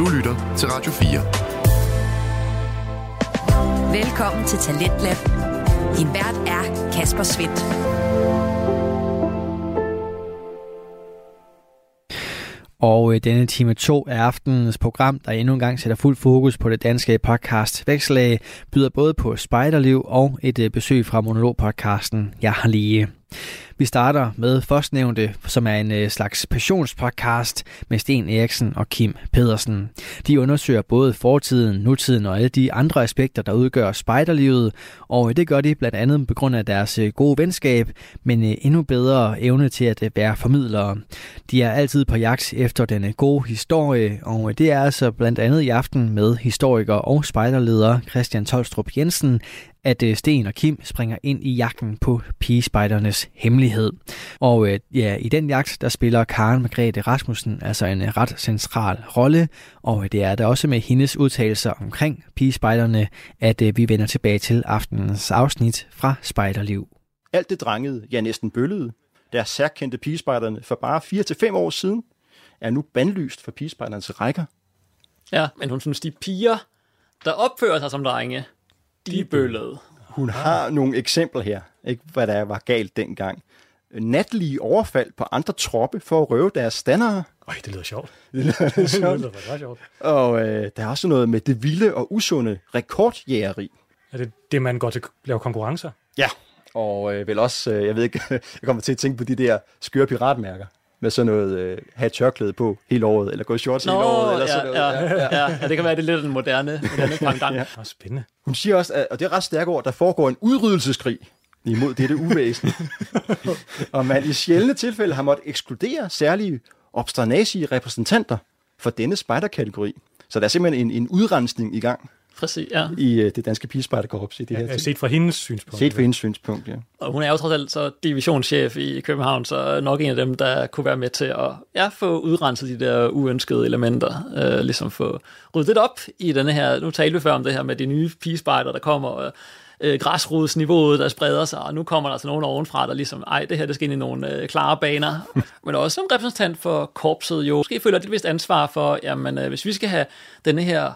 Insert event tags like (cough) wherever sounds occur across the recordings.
Du lytter til Radio 4. Velkommen til Talentlab. Din vært er Kasper Svendt. Og øh, denne time 2 af aftenens program, der endnu en gang sætter fuld fokus på det danske podcast Vækslag, byder både på spejderliv og et øh, besøg fra monologpodcasten Jeg har lige. Vi starter med førstnævnte, som er en øh, slags passionspodcast med Sten Eriksen og Kim Pedersen. De undersøger både fortiden, nutiden og alle de andre aspekter, der udgør spejderlivet, og øh, det gør de blandt andet på grund af deres øh, gode venskab, men endnu bedre evne til at være formidlere. De er altid på jagt efter den gode historie, og det er altså blandt andet i aften med historiker og spejderleder Christian Tolstrup Jensen, at øh, Sten og Kim springer ind i jagten på pigespejdernes hemmelighed. Og øh, ja, i den jagt, der spiller Karen Margrethe Rasmussen altså en øh, ret central rolle, og det er der også med hendes udtalelser omkring pigespejderne, at vi vender tilbage til aftenens afsnit fra Spejderliv. Alt det drengede, ja næsten bøllede, der særkendte pigespejderne for bare 4-5 år siden, er nu bandlyst for pigespejdernes rækker. Ja, men hun synes, de piger, der opfører sig som drenge, de bøllede. Hun har nogle eksempler her, ikke hvad der var galt dengang. Natlige overfald på andre troppe for at røve deres standere. Øj, det lyder sjovt. (laughs) Det lyder (laughs) sjovt. det lyder sjovt. Og øh, der er også noget med det vilde og usunde rekordjægeri. Er det det, man går til at lave konkurrencer? Ja, og øh, vel også, øh, jeg ved ikke, (laughs) jeg kommer til at tænke på de der skøre piratmærker med sådan noget, øh, have tørklæde på hele året, eller gå i shorts Nå, hele året, eller ja, sådan noget. Ja, ja, ja, ja, det kan være, det er lidt en moderne, moderne (laughs) fremgang. ja. Oh, spændende. Hun siger også, at, og det er ret stærkt ord, der foregår en udryddelseskrig imod dette uvæsen. (laughs) og man i sjældne tilfælde har måttet ekskludere særlige obsternasige repræsentanter for denne spejderkategori. Så der er simpelthen en, en udrensning i gang. Præcis, ja. I uh, det danske pigespejderkorps i det her ja, Set fra hendes synspunkt. Set fra hendes synspunkt, ja. Og hun er jo trods alt så divisionschef i København, så nok en af dem, der kunne være med til at ja, få udrenset de der uønskede elementer. Øh, ligesom få ryddet lidt op i denne her, nu talte vi før om det her med de nye pigespejder, der kommer, og øh, græsrodsniveauet, der spreder sig, og nu kommer der altså nogen ovenfra, der ligesom, ej, det her, det skal ind i nogle øh, klare baner. (laughs) Men også som repræsentant for korpset jo, måske føler et vist ansvar for, jamen, øh, hvis vi skal have denne her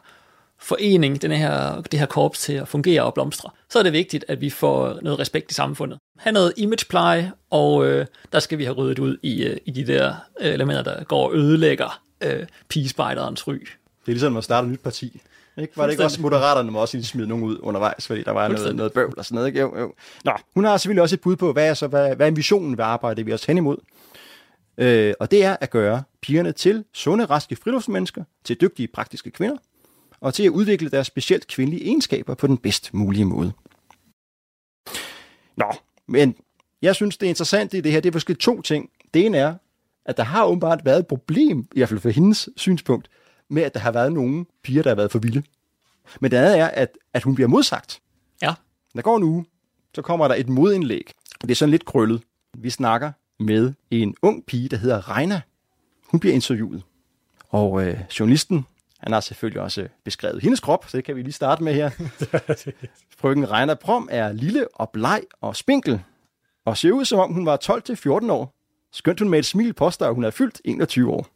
forening, den her, det her korps til at fungere og blomstre, så er det vigtigt, at vi får noget respekt i samfundet. Ha' noget imagepleje, og øh, der skal vi have ryddet ud i, øh, i de der øh, elementer, der går og ødelægger øh, pigespejderens ry. Det er ligesom at starte et nyt parti. Ikke? Var det ikke også moderaterne må også smide nogen ud undervejs, fordi der var noget, noget bøvl og sådan noget. Ikke? Jo, jo. Nå, hun har selvfølgelig også et bud på, hvad er, så, hvad, hvad er visionen ved arbejdet, vi også hen imod. Øh, og det er at gøre pigerne til sunde, raske friluftsmennesker, til dygtige, praktiske kvinder, og til at udvikle deres specielt kvindelige egenskaber på den bedst mulige måde. Nå, men jeg synes, det er interessant i det her, det er måske to ting. Det ene er, at der har åbenbart været et problem, i hvert fald for hendes synspunkt, med at der har været nogle piger, der har været for vilde. Men det andet er, at, at hun bliver modsagt. Ja. Der går en uge, så kommer der et modindlæg. Det er sådan lidt krøllet. Vi snakker med en ung pige, der hedder Reina. Hun bliver interviewet. Og øh, journalisten han har selvfølgelig også beskrevet hendes krop, så det kan vi lige starte med her. (laughs) Frøken Reiner Prom er lille og bleg og spinkel, og ser ud som om hun var 12-14 år. Skønt hun med et smil påstår, at hun er fyldt 21 år.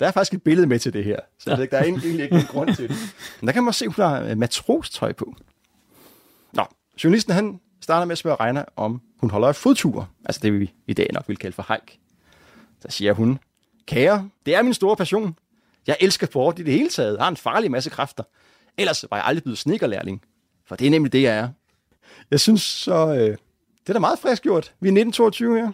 Der er faktisk et billede med til det her, så ja. der er egentlig ikke nogen grund til det. Men der kan man se, at hun har matrostøj på. Nå, journalisten han starter med at spørge Reiner, om hun holder et fodtur. Altså det, vi i dag nok vil kalde for hike. Så siger hun, kære, det er min store passion. Jeg elsker sport i det hele taget. Jeg har en farlig masse kræfter. Ellers var jeg aldrig blevet sneakerlærling. For det er nemlig det, jeg er. Jeg synes så, øh, det er da meget frisk gjort. Vi er 1922 her.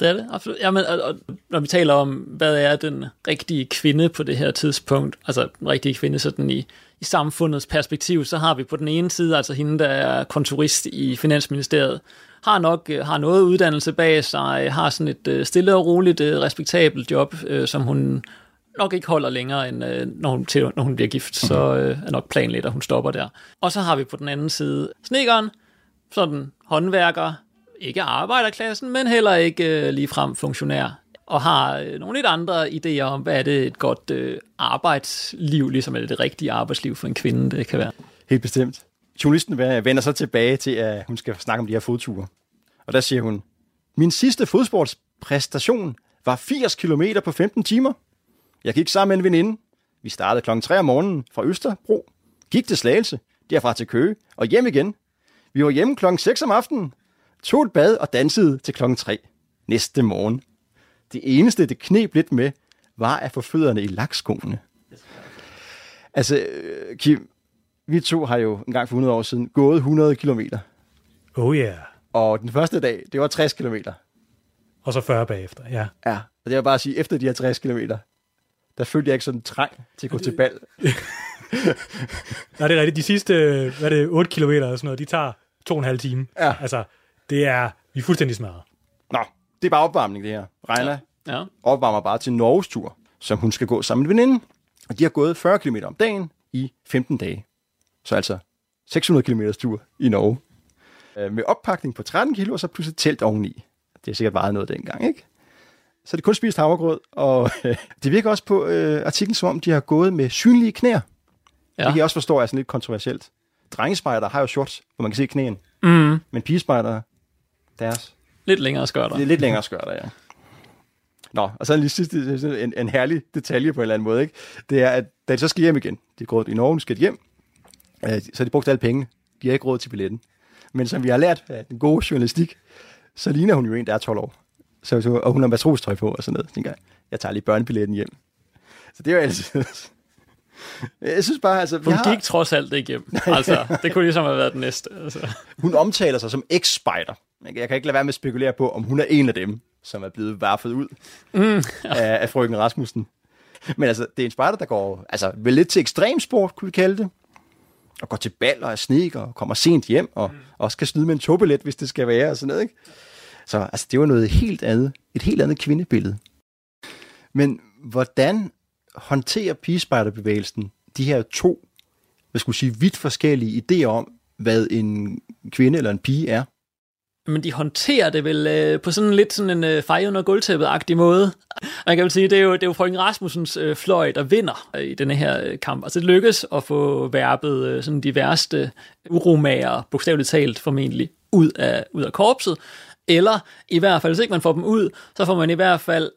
Det er det, absolut. Jamen, og, og, når vi taler om, hvad er den rigtige kvinde på det her tidspunkt, altså den rigtige kvinde sådan i, i samfundets perspektiv, så har vi på den ene side, altså hende, der er kontorist i Finansministeriet, har nok øh, har noget uddannelse bag sig, har sådan et øh, stille og roligt, øh, respektabelt job, som hun nok ikke holder længere, end øh, når, hun, til, når hun bliver gift, okay. så øh, er nok planen lidt, at hun stopper der. Og så har vi på den anden side snekeren, sådan håndværker, ikke arbejderklassen, men heller ikke øh, ligefrem funktionær, og har øh, nogle lidt andre idéer om, hvad er det et godt øh, arbejdsliv, ligesom er det det rigtige arbejdsliv for en kvinde, det kan være. Helt bestemt. Journalisten vender så tilbage til, at hun skal snakke om de her fodture. Og der siger hun, min sidste fodsportspræstation var 80 km på 15 timer. Jeg gik sammen med en veninde. Vi startede klokken 3 om morgenen fra Østerbro, gik til Slagelse, derfra til Køge og hjem igen. Vi var hjemme klokken 6 om aftenen, tog et bad og dansede til klokken 3 næste morgen. Det eneste, det knep lidt med, var at få fødderne i lakskoene. Altså, øh, Kim, vi to har jo en gang for 100 år siden gået 100 kilometer. Oh yeah. Og den første dag, det var 60 kilometer. Og så 40 bagefter, ja. Ja, og det var bare at sige, efter de her 60 kilometer, der følte jeg ikke sådan trang til at gå til bal. (laughs) Nej, det er rigtigt. De sidste, hvad er det, 8 km eller sådan noget, de tager to og en halv time. Ja. Altså, det er, vi er fuldstændig smadret. Nå, det er bare opvarmning, det her. Reina Ja. opvarmer bare til Norges tur, som hun skal gå sammen med en veninde. Og de har gået 40 km om dagen i 15 dage. Så altså 600 km tur i Norge. Øh, Med oppakning på 13 kilo, og så pludselig telt oveni. Det er sikkert vejet noget dengang, ikke? Så det kun spist havregrød, og øh, det virker også på øh, artiklen, som om de har gået med synlige knæer. Ja. Det kan jeg også forstå er sådan lidt kontroversielt. Drengespejder har jo shorts, hvor man kan se knæen, Mm. men pigespejder, deres Lidt længere skørter. det er lidt længere skørter, ja. Nå, og så lige sidste, en, en herlig detalje på en eller anden måde, ikke? Det er, at da de så skal hjem igen, de er gået i Norge, de skal hjem, øh, så har de brugt alle penge. De har ikke råd til billetten. Men som vi har lært af den gode journalistik, så ligner hun jo en, der er 12 år. Så, så, og hun har matrostøj på og sådan noget. Så tænker jeg, jeg tager lige børnebilletten hjem. Så det er jo altid... (laughs) Jeg synes bare, altså... Hun har, gik trods alt ikke hjem. Altså, det kunne ligesom have været den næste. Altså. hun omtaler sig som ex-spider. Jeg jeg kan ikke lade være med at spekulere på, om hun er en af dem, som er blevet varfet ud mm, ja. af, af frøken Rasmussen. Men altså, det er en spejder, der går altså, vel lidt til ekstremsport, kunne vi kalde det. Og går til bal og er sneaker og kommer sent hjem, og mm. også kan snyde med en togbillet, hvis det skal være, og sådan noget, ikke? Så altså, det var noget helt andet, et helt andet kvindebillede. Men hvordan håndterer pigespejderbevægelsen de her to, hvad skulle sige, vidt forskellige idéer om, hvad en kvinde eller en pige er? Men de håndterer det vel øh, på sådan lidt sådan en øh, fej under gulvtæppet-agtig måde. Og kan vel sige, det er jo, det er jo frøken Rasmussens øh, fløj, der vinder øh, i denne her øh, kamp. Altså det lykkes at få værpet øh, sådan de værste uromager, bogstaveligt talt formentlig, ud af, ud af korpset. Eller i hvert fald, hvis ikke man får dem ud, så får man i hvert fald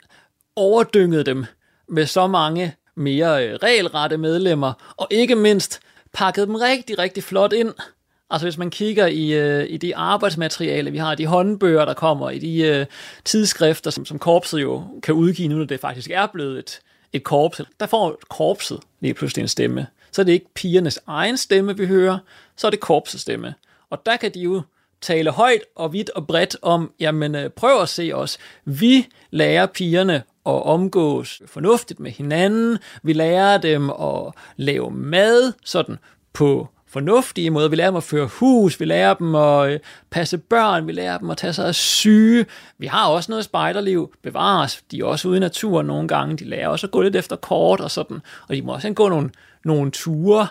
overdynget dem med så mange mere øh, regelrette medlemmer, og ikke mindst pakket dem rigtig, rigtig flot ind. Altså hvis man kigger i, øh, i de arbejdsmateriale, vi har, de håndbøger, der kommer, i de øh, tidsskrifter, som, som korpset jo kan udgive, nu når det faktisk er blevet et, et korps, der får korpset lige pludselig en stemme. Så er det ikke pigernes egen stemme, vi hører, så er det korpsets stemme. Og der kan de jo tale højt og vidt og bredt om, jamen øh, prøv at se os. Vi lærer pigerne at omgås fornuftigt med hinanden. Vi lærer dem at lave mad sådan på fornuftige måder. Vi lærer dem at føre hus, vi lærer dem at øh, passe børn, vi lærer dem at tage sig af syge. Vi har også noget spejderliv, bevares. De er også ude i naturen nogle gange. De lærer også at gå lidt efter kort og sådan. Og de må også gå nogle, nogle ture,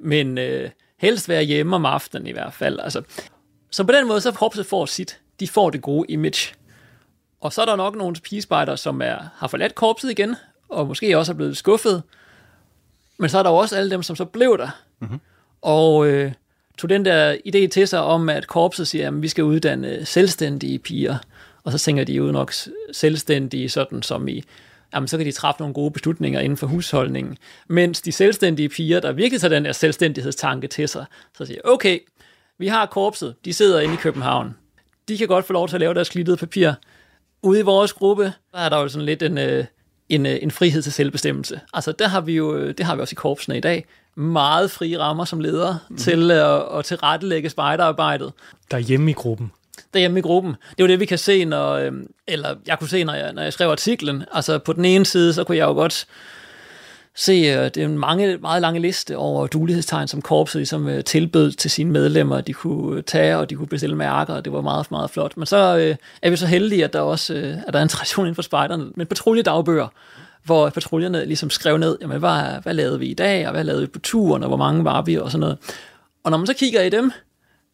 men øh, helst være hjemme om aftenen i hvert fald. Altså, så på den måde, så korpset får sit. De får det gode image. Og så er der nok nogle pigespejder, som er, har forladt korpset igen, og måske også er blevet skuffet. Men så er der jo også alle dem, som så blev der. Mm-hmm. Og øh, tog den der idé til sig om, at korpset siger, at vi skal uddanne selvstændige piger. Og så tænker de jo nok selvstændige, sådan som i, jamen så kan de træffe nogle gode beslutninger inden for husholdningen. Mens de selvstændige piger, der virkelig tager den der selvstændighedstanke til sig, så siger, okay, vi har korpset, de sidder inde i København. De kan godt få lov til at lave deres glittede papir. Ude i vores gruppe, der er der jo sådan lidt en, øh, en, øh, en frihed til selvbestemmelse. Altså der har vi jo, øh, det har vi også i korpsene i dag, meget frie rammer som ledere mm. til at, at tilrettelægge spejderarbejdet Der er hjemme i gruppen. derhjemme i gruppen. Det er jo det, vi kan se, når, øh, eller jeg kunne se, når jeg, når jeg skrev artiklen. Altså på den ene side, så kunne jeg jo godt se, øh, det er en mange, meget lange liste over dulighedstegn, som korpset ligesom øh, tilbød til sine medlemmer. De kunne øh, tage, og de kunne bestille mærker, og det var meget, meget flot. Men så øh, er vi så heldige, at der også øh, at der er en tradition inden for spejderne med patruljedagbøger, hvor patruljerne ligesom skrev ned, jamen, hvad, hvad lavede vi i dag, og hvad lavede vi på turen, og hvor mange var vi, og sådan noget. Og når man så kigger i dem,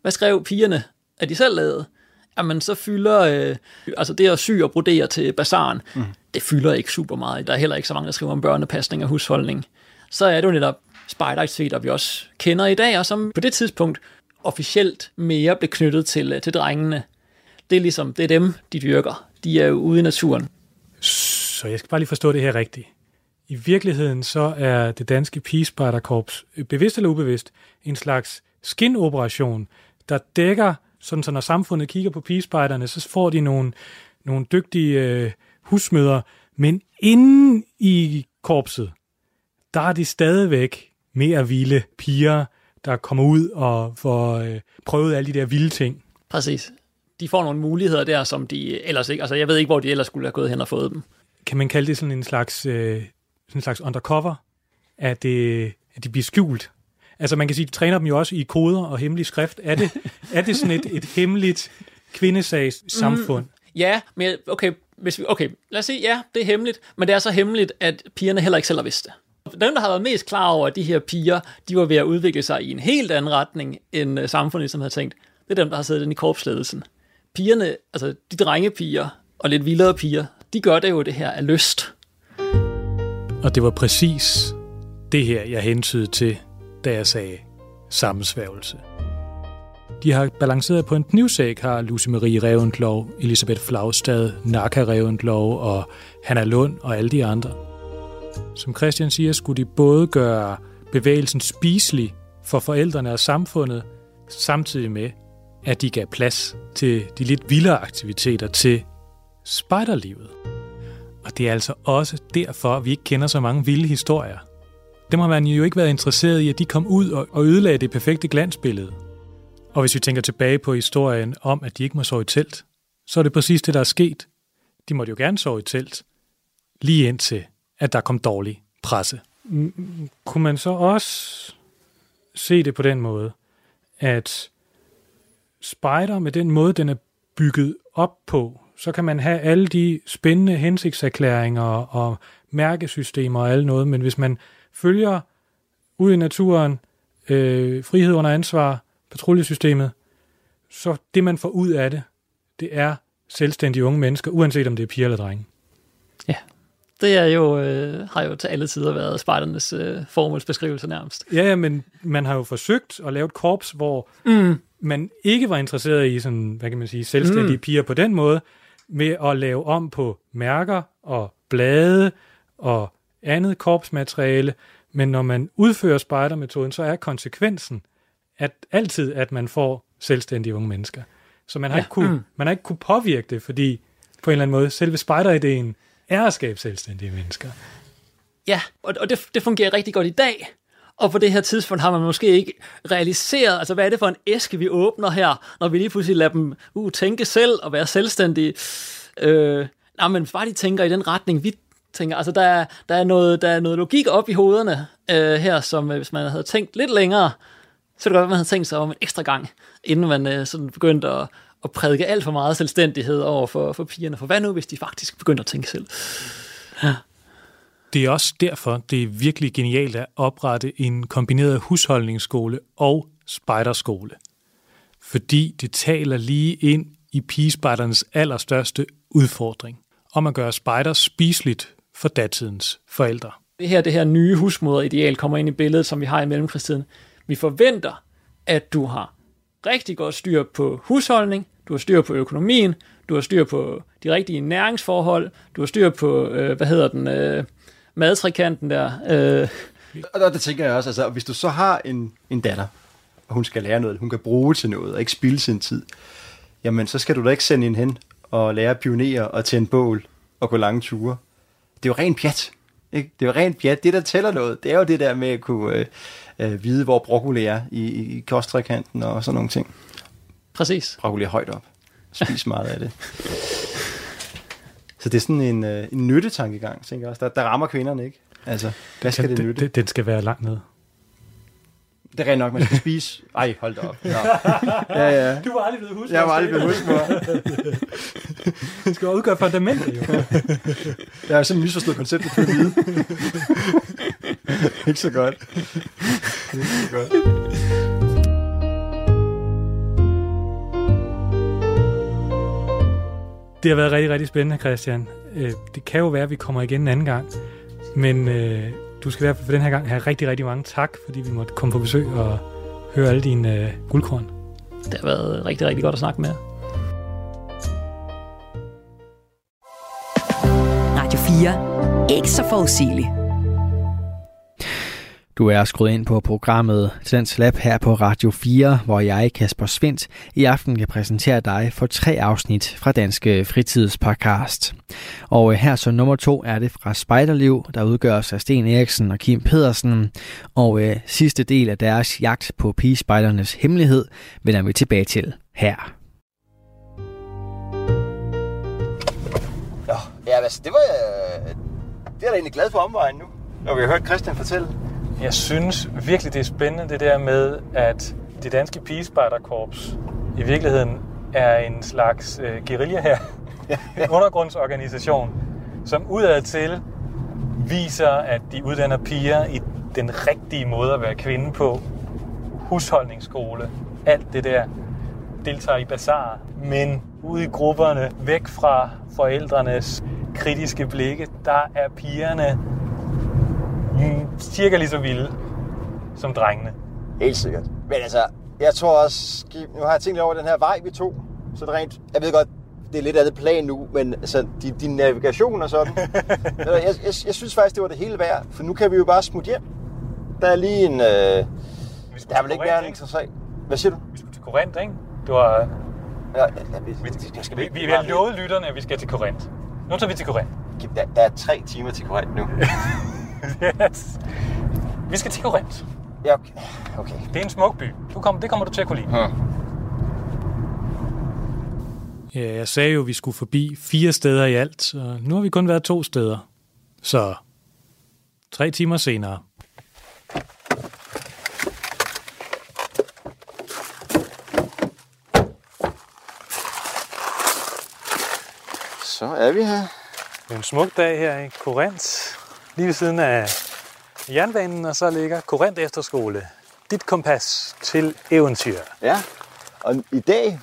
hvad skrev pigerne, at de selv lavede, jamen så fylder, øh, altså det at sy og brodere til bazaren, mm. det fylder ikke super meget. Der er heller ikke så mange, der skriver om børnepasning og husholdning. Så er det jo netop spejderaktiviteter, vi også kender i dag, og som på det tidspunkt officielt mere blev knyttet til, øh, til drengene. Det er ligesom, det er dem, de dyrker. De er jo ude i naturen. Så jeg skal bare lige forstå det her rigtigt. i virkeligheden så er det danske pigespejderkorps, øh, bevidst eller ubevidst, en slags skinoperation, der dækker, sådan så når samfundet kigger på pigespejderne, så får de nogle, nogle dygtige øh, husmøder, men inden i korpset, der er de stadigvæk mere vilde piger, der kommer ud og får øh, prøvet alle de der vilde ting. Præcis. De får nogle muligheder der, som de ellers ikke... Altså, jeg ved ikke, hvor de ellers skulle have gået hen og fået dem. Kan man kalde det sådan en slags, øh, sådan en slags undercover? At, det, at de bliver skjult? Altså, man kan sige, de træner dem jo også i koder og hemmelig skrift. Er det, er det sådan et, et hemmeligt kvindesags samfund? Mm, ja, men okay, hvis vi, okay, lad os sige, ja, det er hemmeligt, men det er så hemmeligt, at pigerne heller ikke selv har vidst det. Dem, der har været mest klar over, at de her piger, de var ved at udvikle sig i en helt anden retning, end uh, samfundet som havde tænkt, det er dem, der har siddet i korpsledelsen. Pigerne, altså de drengepiger og lidt vildere piger, de gør det jo det her af lyst. Og det var præcis det her, jeg hentydede til, da jeg sagde sammensværgelse. De har balanceret på en knivsæk, har Lucy Marie Reventlov, Elisabeth Flagstad, Naka Reventlov og Hanna Lund og alle de andre. Som Christian siger, skulle de både gøre bevægelsen spiselig for forældrene og samfundet, samtidig med, at de gav plads til de lidt vildere aktiviteter til spejderlivet. Og det er altså også derfor, vi ikke kender så mange vilde historier. Dem har man jo ikke været interesseret i, at de kom ud og ødelagde det perfekte glansbillede. Og hvis vi tænker tilbage på historien om, at de ikke må sove i telt, så er det præcis det, der er sket. De måtte jo gerne sove i telt, lige indtil, at der kom dårlig presse. Mm, mm, kunne man så også se det på den måde, at spider med den måde, den er bygget op på, så kan man have alle de spændende hensigtserklæringer og mærkesystemer og alt noget, men hvis man følger ud i naturen, øh, frihed under ansvar, patruljesystemet, så det man får ud af det, det er selvstændige unge mennesker, uanset om det er piger eller drenge. Ja, det er jo, øh, har jo til alle tider været spejdernes øh, formålsbeskrivelse nærmest. Ja, ja, men man har jo forsøgt at lave et korps, hvor mm. man ikke var interesseret i sådan, hvad kan man sige, selvstændige mm. piger på den måde, med at lave om på mærker og blade og andet korpsmateriale, men når man udfører spejdermetoden, så er konsekvensen at altid, at man får selvstændige unge mennesker. Så man har, ja. ikke kunne, mm. man har ikke kunne påvirke det, fordi på en eller anden måde, selve spejderideen er at skabe selvstændige mennesker. Ja, og, og det, det fungerer rigtig godt i dag. Og på det her tidspunkt har man måske ikke realiseret, altså hvad er det for en æske, vi åbner her, når vi lige pludselig lader dem uh, tænke selv og være selvstændige. Øh, nej, men bare de tænker i den retning, vi tænker. Altså der er, der er, noget, der er noget logik op i hovederne øh, her, som øh, hvis man havde tænkt lidt længere, så det godt, at man havde tænkt sig om en ekstra gang, inden man øh, sådan begyndte at, at prædike alt for meget selvstændighed over for, for pigerne. For hvad nu, hvis de faktisk begyndte at tænke selv? Ja. Det er også derfor, det er virkelig genialt at oprette en kombineret husholdningsskole og spejderskole. Fordi det taler lige ind i pigespejdernes allerstørste udfordring om at gøre spejder spiseligt for datidens forældre. Det her, det her nye husmoderideal kommer ind i billedet, som vi har i mellemkrigstiden. Vi forventer, at du har rigtig godt styr på husholdning, du har styr på økonomien, du har styr på de rigtige næringsforhold, du har styr på, øh, hvad hedder den, øh, madtrikanten der. Øh. Og der, der tænker jeg også, altså, hvis du så har en, en datter, og hun skal lære noget, hun kan bruge til noget, og ikke spilde sin tid, jamen så skal du da ikke sende hende hen og lære at pionere og tænde bål og gå lange ture. Det er jo rent pjat. Ikke? Det er jo rent pjat. Det, der tæller noget, det er jo det der med at kunne øh, øh, vide, hvor broccoli er i, i kosttrækanten og sådan nogle ting. Præcis. Broccoli er højt op. Spis meget af det. Så det er sådan en, øh, en nyttetankegang, tænker jeg også. Der, der rammer kvinderne, ikke? Altså, hvad skal det, det nytte? Den skal være langt ned. Det er rent nok, man skal spise. Ej, hold da op. Ja, (laughs) ja. ja. Du var aldrig blevet husmor. Jeg var aldrig blevet husmor. det skal udgøre fundamentet, jo. Jeg har simpelthen misforstået konceptet på vide. Ikke så godt. Ikke så godt. Det har været rigtig, rigtig spændende, Christian. Øh, det kan jo være, at vi kommer igen en anden gang. Men øh, du skal i hvert fald for den her gang have rigtig, rigtig mange tak, fordi vi måtte komme på besøg og høre alle dine øh, guldkorn. Det har været rigtig, rigtig godt at snakke med. Radio 4. Ikke så forudsigeligt. Du er skruet ind på programmet Tendens Lab her på Radio 4, hvor jeg, Kasper Svendt, i aften kan præsentere dig for tre afsnit fra Danske Fritidspodcast. Og øh, her så nummer to er det fra Spejderliv, der udgøres af Sten Eriksen og Kim Pedersen. Og øh, sidste del af deres jagt på pigespejdernes hemmelighed vender vi tilbage til her. Ja, altså, det var jeg... Det er jeg da egentlig glad for omvejen nu, når vi har hørt Christian fortælle. Jeg synes virkelig, det er spændende det der med, at det danske pigespejderkorps i virkeligheden er en slags øh, guerilla her. en (laughs) undergrundsorganisation, som udadtil viser, at de uddanner piger i den rigtige måde at være kvinde på. Husholdningsskole, alt det der. Deltager i bazar, men ude i grupperne, væk fra forældrenes kritiske blikke, der er pigerne cirka lige så vilde som drengene. Helt sikkert. Men altså, jeg tror også, nu har jeg tænkt lidt over den her vej, vi tog. Så det rent, jeg ved godt, det er lidt andet plan nu, men altså, din, din navigation og sådan. (laughs) jeg, jeg, jeg, synes faktisk, det var det hele værd, for nu kan vi jo bare smutte hjem. Der er lige en... Øh, der er vel ikke mere en interessant. Hvad siger du? Vi skulle til Korinth, ikke? Det var... Ja, ja, ja, vi, vi, vi, vi, vi har lovet lytterne, at vi skal til Korinth. Nu tager vi til Korinth. Der, der er tre timer til Korinth nu. (laughs) yes. Vi skal til Korinth. Ja, okay. okay. Det er en smuk by. Du kommer, det kommer du til at kunne lide. Hmm. Ja, jeg sagde jo, at vi skulle forbi fire steder i alt, og nu har vi kun været to steder. Så tre timer senere. Så er vi her. Det er en smuk dag her i Korinth, lige ved siden af jernbanen, og så ligger Korinth Efterskole. Dit kompas til eventyr. Ja, og i dag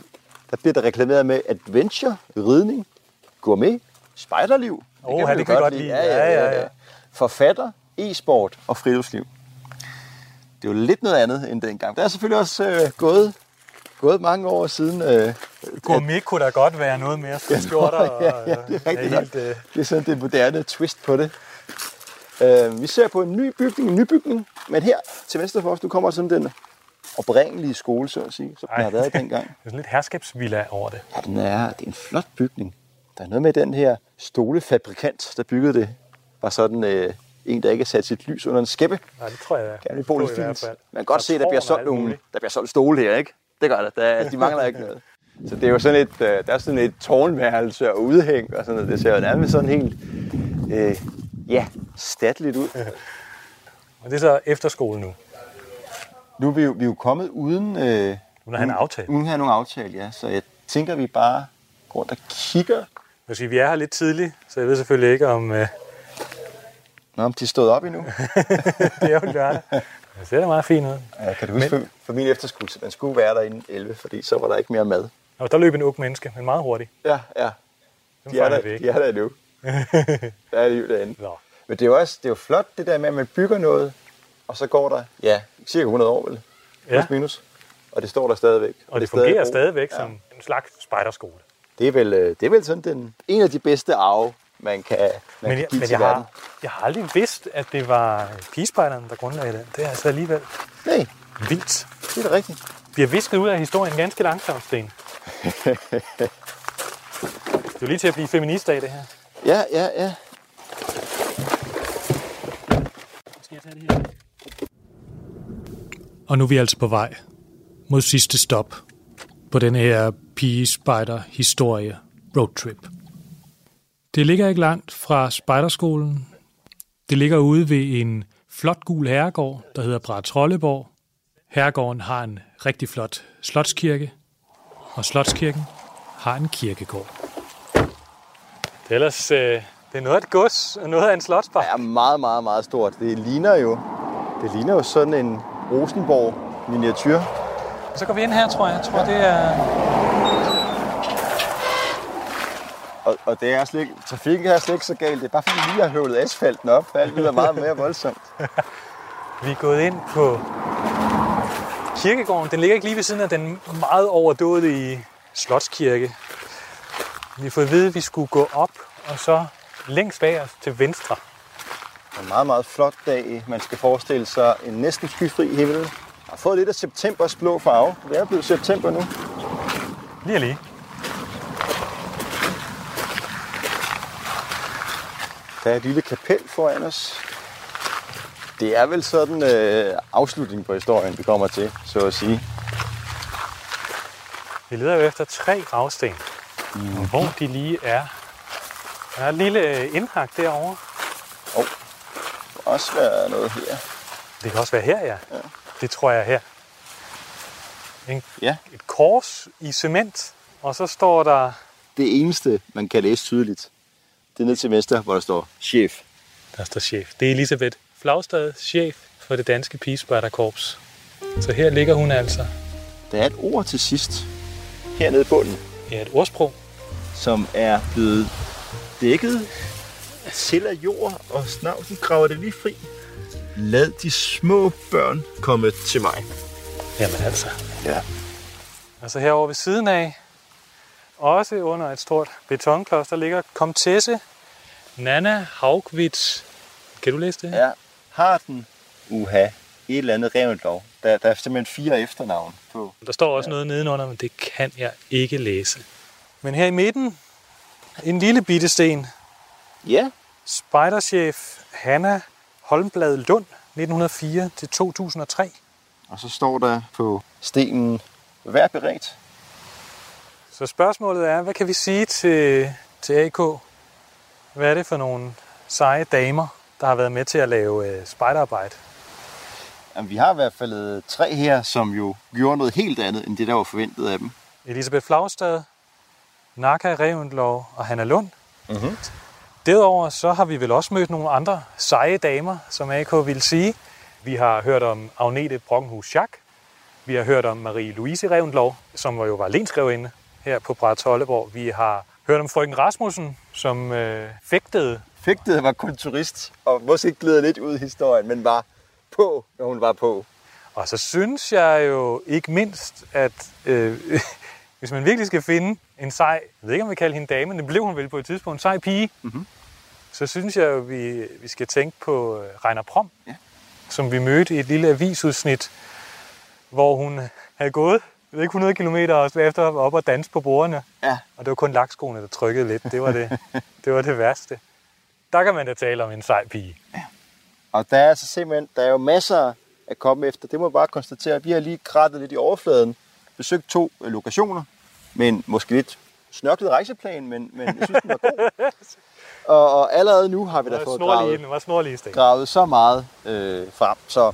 der bliver der reklameret med adventure, ridning, gourmet, spejderliv. Åh, oh, det, det kan godt lide. Ja, ja, ja, ja. Forfatter, e-sport og friluftsliv. Det er jo lidt noget andet end dengang. Der er selvfølgelig også øh, gået, gået mange år siden. Øh, gourmet at, kunne da godt være noget mere skjorter. Og, (laughs) ja, ja, det er rigtigt. Helt, øh... Det er sådan det moderne twist på det. Øh, vi ser på en ny bygning, en ny bygning, men her til venstre for os, nu kommer sådan den oprindelige skole, så at sige, som den har været dengang. (laughs) Det er sådan lidt herskabsvilla over det. Ja, den er, det er en flot bygning. Der er noget med den her stolefabrikant, der byggede det. Var sådan øh, en, der ikke har sat sit lys under en skæppe. Nej, det tror jeg. Gerne bo lidt fint. Man kan godt se, at der bliver solgt nogle, der bliver solgt stole her, ikke? Det gør det. Der, de mangler ikke noget. Så det er jo sådan et, øh, der er sådan et tårnværelse og udhæng og sådan noget. Det ser jo nærmest sådan helt, øh, ja, statligt ud. og det er så efterskole nu? Nu er vi jo, vi er jo kommet uden... Øh, uden at have en aftale. Uden at have nogen aftale, ja. Så jeg tænker, vi bare går rundt og kigger. Jeg sige, vi er her lidt tidligt, så jeg ved selvfølgelig ikke, om... Øh... Nå, om de er stået op endnu. (laughs) det er jo lørdag. Det ser da meget fint ud. Ja, kan du huske, men... for min efterskole, man skulle være der inden 11, fordi så var der ikke mere mad. Og der løb en ung menneske, men meget hurtigt. Ja, ja. De er, der, de er der endnu. (laughs) der er liv derinde. Nå. Men det er jo også det er jo flot, det der med, at man bygger noget, og så går der, ja, cirka 100 år vel, plus ja. minus, og det står der stadigvæk. Og, og det, det fungerer stadigvæk ja. som en slags spejderskole. Det er vel, øh, det er vel sådan den, en af de bedste arve, man kan, man men, kan give men til jeg verden. Har, jeg har aldrig vidst, at det var pigespejderen, der grundlagde den. Det er altså alligevel Nej. vildt. Det er da rigtigt. Vi har visket ud af historien ganske langsomt, Sten. (laughs) det er jo lige til at blive feminist af det her. Ja, ja, ja. Skal jeg tage det her? Og nu er vi altså på vej mod sidste stop på den her pige-spider historie roadtrip. Det ligger ikke langt fra spejderskolen. Det ligger ude ved en flot gul herregård, der hedder Brat Trolleborg. Herregården har en rigtig flot slotskirke, og slotskirken har en kirkegård. Er ellers øh, det er noget af et gods og noget af en slotspark. Det er meget, meget, meget stort. Det ligner jo, det ligner jo sådan en Rosenborg miniatyr. Så går vi ind her, tror jeg. Jeg tror, det er... Og, og det er slet, trafikken her er slet ikke så galt. Det er bare fordi, vi lige har høvlet asfalten op. Alt bliver meget mere voldsomt. (laughs) vi er gået ind på kirkegården. Den ligger ikke lige ved siden af den meget overdådige slotskirke. Vi fået at vide, at vi skulle gå op, og så længst bag os til venstre. En meget, meget flot dag. Man skal forestille sig en næsten skyfri himmel. Jeg har fået lidt af septembers blå farve. Det er blevet september nu. Lige lige. Der er et lille kapel foran os. Det er vel sådan øh, afslutning på historien, vi kommer til, så at sige. Vi leder jo efter tre gravsten. Mm. Og hvor de lige er. Der er et lille øh, indhak derovre. Og der kan også være noget her. Det kan også være her, ja. Ja. Det tror jeg er her. En, Ja. Et kors i cement, og så står der, Det eneste, man kan læse tydeligt, det er ned til venstre, hvor der står chef. der står chef. Det er Elisabeth Flagstad, chef for det danske pigespejderkorps. Så her ligger hun altså. Der er et ord til sidst, hernede i bunden, Ja, et ordsprog. Som er blevet dækket til af jord, og snavsen graver det lige fri. Lad de små børn komme til mig. Jamen altså. Ja. Altså herovre ved siden af, også under et stort betonklods, der ligger komtesse Nana Haugwitz. Kan du læse det? Ja, har den uha et eller andet revnlov. Der, der er simpelthen fire efternavn på. Der står også noget nedenunder, men det kan jeg ikke læse. Men her i midten, en lille bitte sten. Ja, Spejderchef Hanna Holmblad Lund, 1904-2003. og så står der på stenen, vær beredt. Så spørgsmålet er, hvad kan vi sige til, til AK? Hvad er det for nogle seje damer, der har været med til at lave øh, spejderarbejde? Jamen, vi har i hvert fald øh, tre her, som jo gjorde noget helt andet, end det, der var forventet af dem. Elisabeth Flagstad, Naka Revendlov og Hanna Lund. Mhm. Derudover så har vi vel også mødt nogle andre seje damer, som AK vil sige. Vi har hørt om Agnete Brockenhus Schack. Vi har hørt om Marie-Louise Revendlov, som var jo var lensgrevinde her på Bræt Holleborg. Vi har hørt om frøken Rasmussen, som øh, fægtede. Fægtet var kun turist, og måske glider lidt ud i historien, men var på, når hun var på. Og så synes jeg jo ikke mindst, at øh, (laughs) hvis man virkelig skal finde en sej, jeg ved ikke om vi kalder hende dame, men det blev hun vel på et tidspunkt, en sej pige, Mhm. så synes jeg jo, vi, vi skal tænke på øh, Reiner Prom, Ja. som vi mødte i et lille avisudsnit, hvor hun havde gået jeg ved ikke, 100 km og var op og danse på bordene. Ja. Og det var kun lakskoene, der trykkede lidt. Det var det, (laughs) det, var det værste. Der kan man da tale om en sej pige. Og der er altså simpelthen, der er jo masser at komme efter. Det må jeg bare konstatere. Vi har lige krattet lidt i overfladen, besøgt to øh, lokationer, men måske lidt snørklet rejseplan, men, men jeg synes, den var god. (laughs) Og, og allerede nu har vi da fået gravet, den var snorlige gravet så meget øh, frem, så,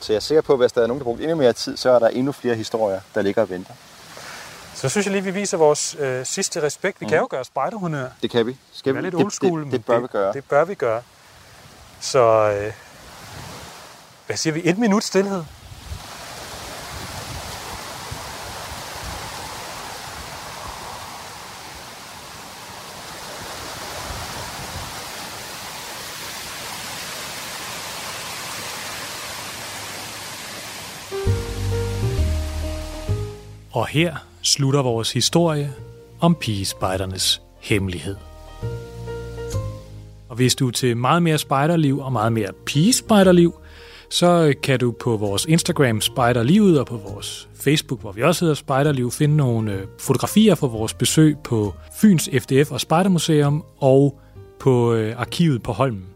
så jeg er sikker på, at hvis der er nogen, der brugt endnu mere tid, så er der endnu flere historier, der ligger og venter. Så synes jeg lige, vi viser vores øh, sidste respekt. Vi kan jo gøre spejderhundør. Det kan vi. Skal Det er vi? lidt det, old school, det, men det bør vi gøre. Det bør vi gøre. Så øh, hvad siger vi? Et minut stillhed. Her slutter vores historie om pigespejdernes hemmelighed. Og hvis du er til meget mere spejderliv og meget mere pigespejderliv, så kan du på vores Instagram Spejderlivet og på vores Facebook, hvor vi også hedder Spejderliv, finde nogle øh, fotografier fra vores besøg på Fyns FDF og Spejdermuseum og på øh, arkivet på Holmen.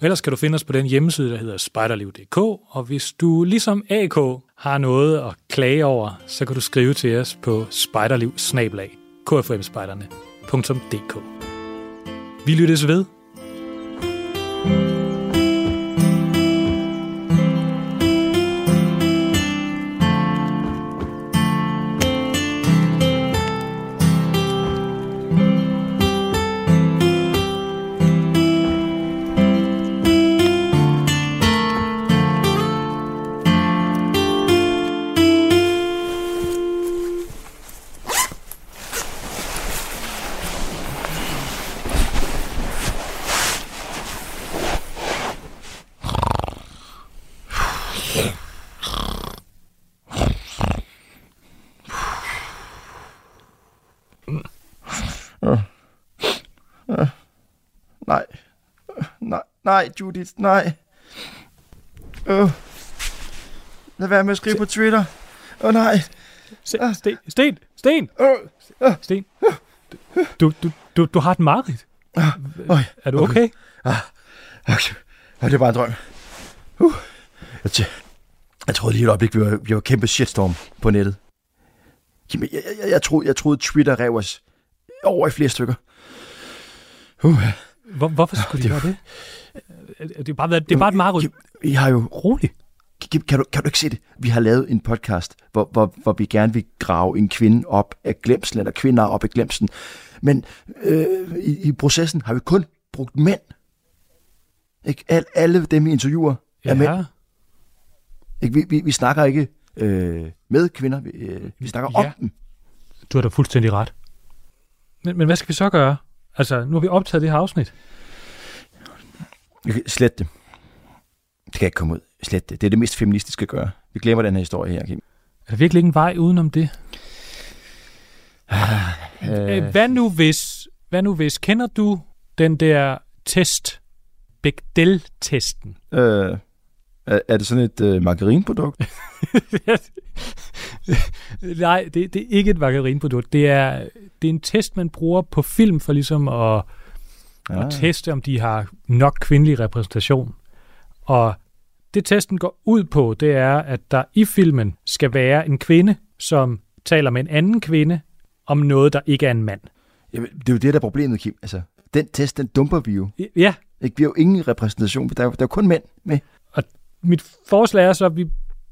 Ellers kan du finde os på den hjemmeside, der hedder spejderliv.dk, og hvis du ligesom AK har noget at klage over, så kan du skrive til os på spejderliv kfmspejderne.dk. Vi lyttes ved. Judith, nej. Øh. Lad være med at skrive på Twitter. Åh, oh, nej. Sten, Sten, Sten, Sten, Øh. Sten. Du, du, du, du har et mareridt. Øj. Er du okay? Okay. Og det er bare en drøm. Uh. Jeg, t- jeg troede lige et øjeblik, vi var, vi var kæmpe shitstorm på nettet. Kim, jeg, jeg, jeg, troede, jeg troede, Twitter rev os over i flere stykker. Uh. Hvor, hvorfor skulle de det gøre det? Det er bare, det er bare et mareridt. Kim, I har jo... Rolig. Kim, kan, du, kan du ikke se det? Vi har lavet en podcast, hvor, hvor, hvor vi gerne vil grave en kvinde op af glemslen, eller kvinder op af glemslen. Men øh, i, i processen har vi kun brugt mænd. Ikke? Al, alle dem, vi interviewer, er mænd. Ja, Ikke? Vi, vi, vi snakker ikke øh, med kvinder, vi, øh, vi snakker Ja. om dem. du har da fuldstændig ret. Men, men hvad skal vi så gøre? Altså, nu har vi optaget det her afsnit. Okay, slet det. Det kan ikke komme ud. Slet det. Det er det mest feministiske at gøre. Vi glemmer den her historie her, Kim. Er der virkelig ingen vej udenom det? Øh, Øh. Hvad nu hvis, hvad nu hvis, kender du den der test, Bechdel-testen? øh, er, er det sådan et øh, margarinprodukt? (laughs) Nej, det, det er ikke et margarinprodukt. Det er, det er en test, man bruger på film for ligesom at, Ah. at teste, om de har nok kvindelig repræsentation. Og det testen går ud på, det er, at der i filmen skal være en kvinde, som taler med en anden kvinde om noget, der ikke er en mand. Jamen, det er jo det, der er problemet, Kim. Altså, den test, den dumper vi jo. Ja, Ikke? Vi har jo ingen repræsentation. Der er, jo- der er kun mænd med. mit forslag er så, at vi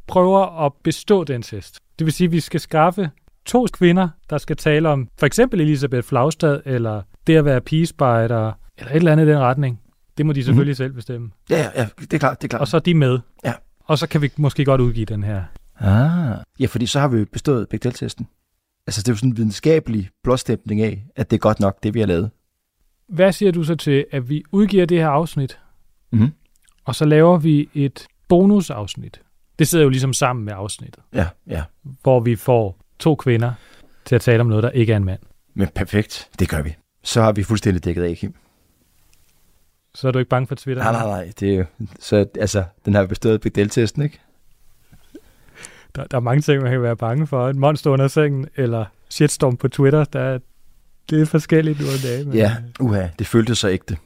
prøver at bestå den test. Det vil sige, at vi skal skaffe to kvinder, der skal tale om for eksempel Elisabeth Flagstad, eller det at være pigespejder, eller et eller andet i den retning. Det må de selvfølgelig mm-hmm. selv bestemme. Ja, ja, ja, det er klart, det er klart. Og så er de med. Ja. Og så kan vi måske godt udgive den her. Ah. Ja, fordi så har vi jo bestået Bechdel-testen. Altså, det er jo sådan en videnskabelig blåstempling af, at det er godt nok, det vi har lavet. Hvad siger du så til, at vi udgiver det her afsnit, Mhm. og så laver vi et bonusafsnit? Det sidder jo ligesom sammen med afsnittet, Ja, ja. hvor vi får to kvinder til at tale om noget, der ikke er en mand. Men perfekt, det gør vi. Så har vi fuldstændig dækket af, Kim. Så er du ikke bange for Twitter? Nej, nej, nej. Det er jo, så altså, den har bestået Bechdel-testen, ikke? Der, der er mange ting, man kan være bange for. En monster under sengen, eller shitstorm på Twitter. Der er, det er forskelligt nu og dage. Men Ja, uha, det føltes så ægte.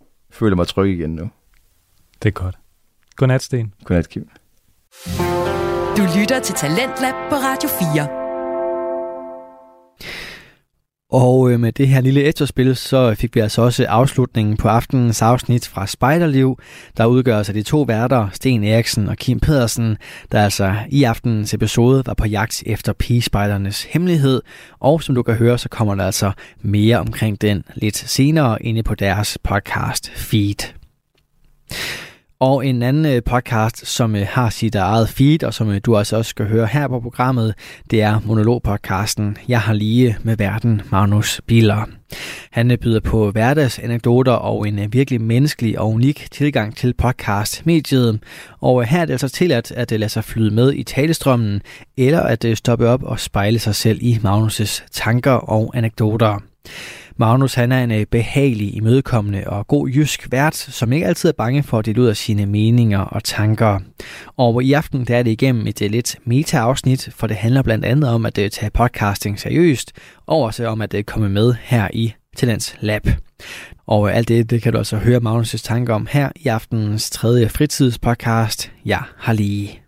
Jeg føler mig tryg igen nu. Det er godt. Godnat, Sten. Godnat, Kim. Du lytter til Talentlab på Radio 4. Og øh, med det her lille efterspil, så fik vi altså også afslutningen på aftenens afsnit fra Spejderliv, der udgøres af de to værter, Sten Eriksen og Kim Pedersen, der altså i aftenens episode var på jagt efter pigespejdernes hemmelighed. Og som du kan høre, så kommer der altså mere omkring den lidt senere inde på deres podcast feed. Og en anden øh, podcast, som øh, har sit eget feed, og som øh, du altså også skal høre her på programmet, det er monologpodcasten Jeg har lige med verden Magnus Biller. Han byder på hverdagsanekdoter og en virkelig menneskelig og unik tilgang til podcast-mediet. Og her er det altså tilladt at det lade sig flyde med i talestrømmen, eller at stoppe op og spejle sig selv i Magnus' tanker og anekdoter. Magnus han er en øh, behagelig, imødekommende og god jysk vært, som ikke altid er bange for at dele ud af sine meninger og tanker. Og i aften der er det igennem et øh, lidt meta-afsnit, for det handler blandt andet om at øh, tage podcasting seriøst, og også om at komme med her i Talents Lab. Og alt det, det kan du altså høre Magnus' tanker om her i aftenens tredje fritidspodcast, Jeg har lige.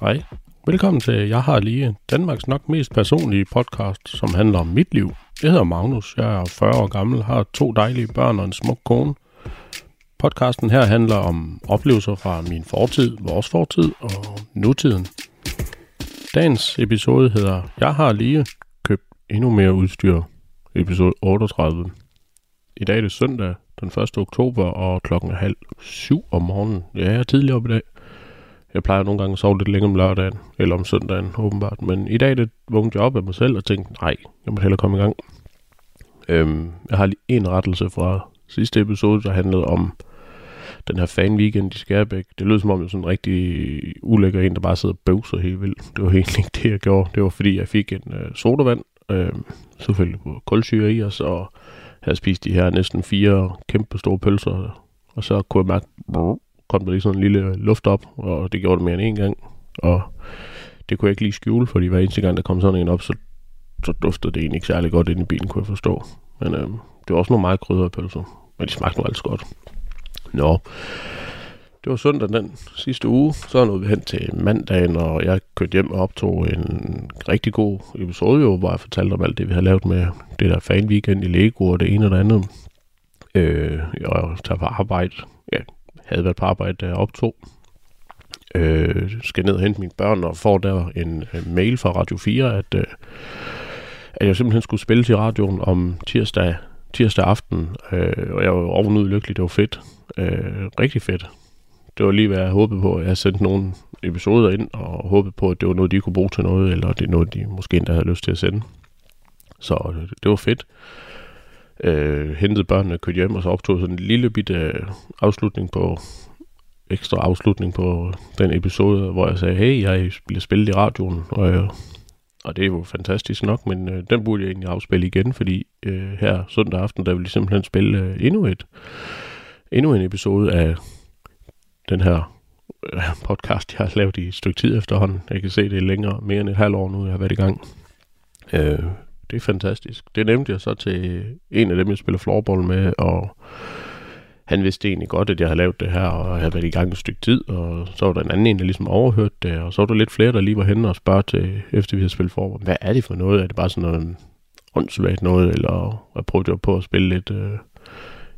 Hej. Velkommen til Jeg har lige Danmarks nok mest personlige podcast, som handler om mit liv. Jeg hedder Magnus, jeg er 40 år gammel, har to dejlige børn og en smuk kone. Podcasten her handler om oplevelser fra min fortid, vores fortid og nutiden. Dagens episode hedder Jeg har lige købt endnu mere udstyr, episode 38. I dag er det søndag den 1. oktober, og klokken er halv syv om morgenen. Ja, jeg er tidligere op i dag. Jeg plejer nogle gange at sove lidt længere om lørdagen, eller om søndagen, åbenbart. Men i dag det vågnede jeg op af mig selv og tænkte, nej, jeg må hellere komme i gang. Øhm, jeg har lige en rettelse fra sidste episode, der handlede om den her fan weekend i Skærbæk. Det lød som om jeg sådan en rigtig ulækker en, der bare sidder og bøvser helt vildt. Det var egentlig ikke det, jeg gjorde. Det var fordi, jeg fik en øh, sodavand, øh, selvfølgelig på kulsyre i, og så havde jeg spist de her næsten fire kæmpe store pølser og så kunne jeg mærke, kom der lige sådan en lille luft op, og det gjorde det mere end en gang. Og det kunne jeg ikke lige skjule, fordi hver eneste gang, der kom sådan en op, så, så duftede det egentlig ikke særlig godt ind i bilen, kunne jeg forstå. Men øh, det var også nogle meget krydderpølser, men de smagte nu altså godt. Nå, det var søndag den sidste uge. Så nåede vi hen til mandagen, og jeg kørte hjem og optog en rigtig god episode, jo, hvor jeg fortalte om alt det, vi har lavet med det der fan weekend i Lego og det ene og det andet. Øh, jeg tager på arbejde. Havde været på arbejde, da jeg optog. Øh, skal ned og hente mine børn, og får der en, øh, mail fra Radio 4, at, øh, at jeg simpelthen skulle spille til radioen om tirsdag, tirsdag aften. Øh, og jeg var ovenud lykkelig, det var fedt. Øh, rigtig fedt det var lige, hvad jeg håbede på. Jeg sendte nogle episoder ind, og håbede på, at det var noget, de kunne bruge til noget, eller det er noget, de måske endda havde lyst til at sende. Så øh, det var fedt. Øh, hentede børnene, kørte hjem, og så optog sådan en lille bitte øh, afslutning på, ekstra afslutning på den episode, hvor jeg sagde, hey, jeg bliver spillet i radioen, og, øh, og det er jo fantastisk nok, men øh, den burde jeg egentlig afspille igen, fordi øh, her søndag aften, der vil jeg simpelthen spille øh, endnu et endnu en episode af den her øh, podcast, jeg har lavet i et stykke tid efterhånden. Jeg kan se, det er længere, mere end et halvt år nu, jeg har været i gang. Øh, det er fantastisk. Det nævnte jeg så til en af dem, jeg spiller floorball med, og han vidste egentlig godt, at jeg havde lavet det her, og jeg havde været i gang et stykke tid, og så var der en anden en, der ligesom overhørte det, og så var der lidt flere, der lige var henne og spørge til, efter vi havde spillet floorball, hvad er det for noget? Er det bare sådan noget åndssvagt noget, eller jeg prøvede på at spille lidt... Øh,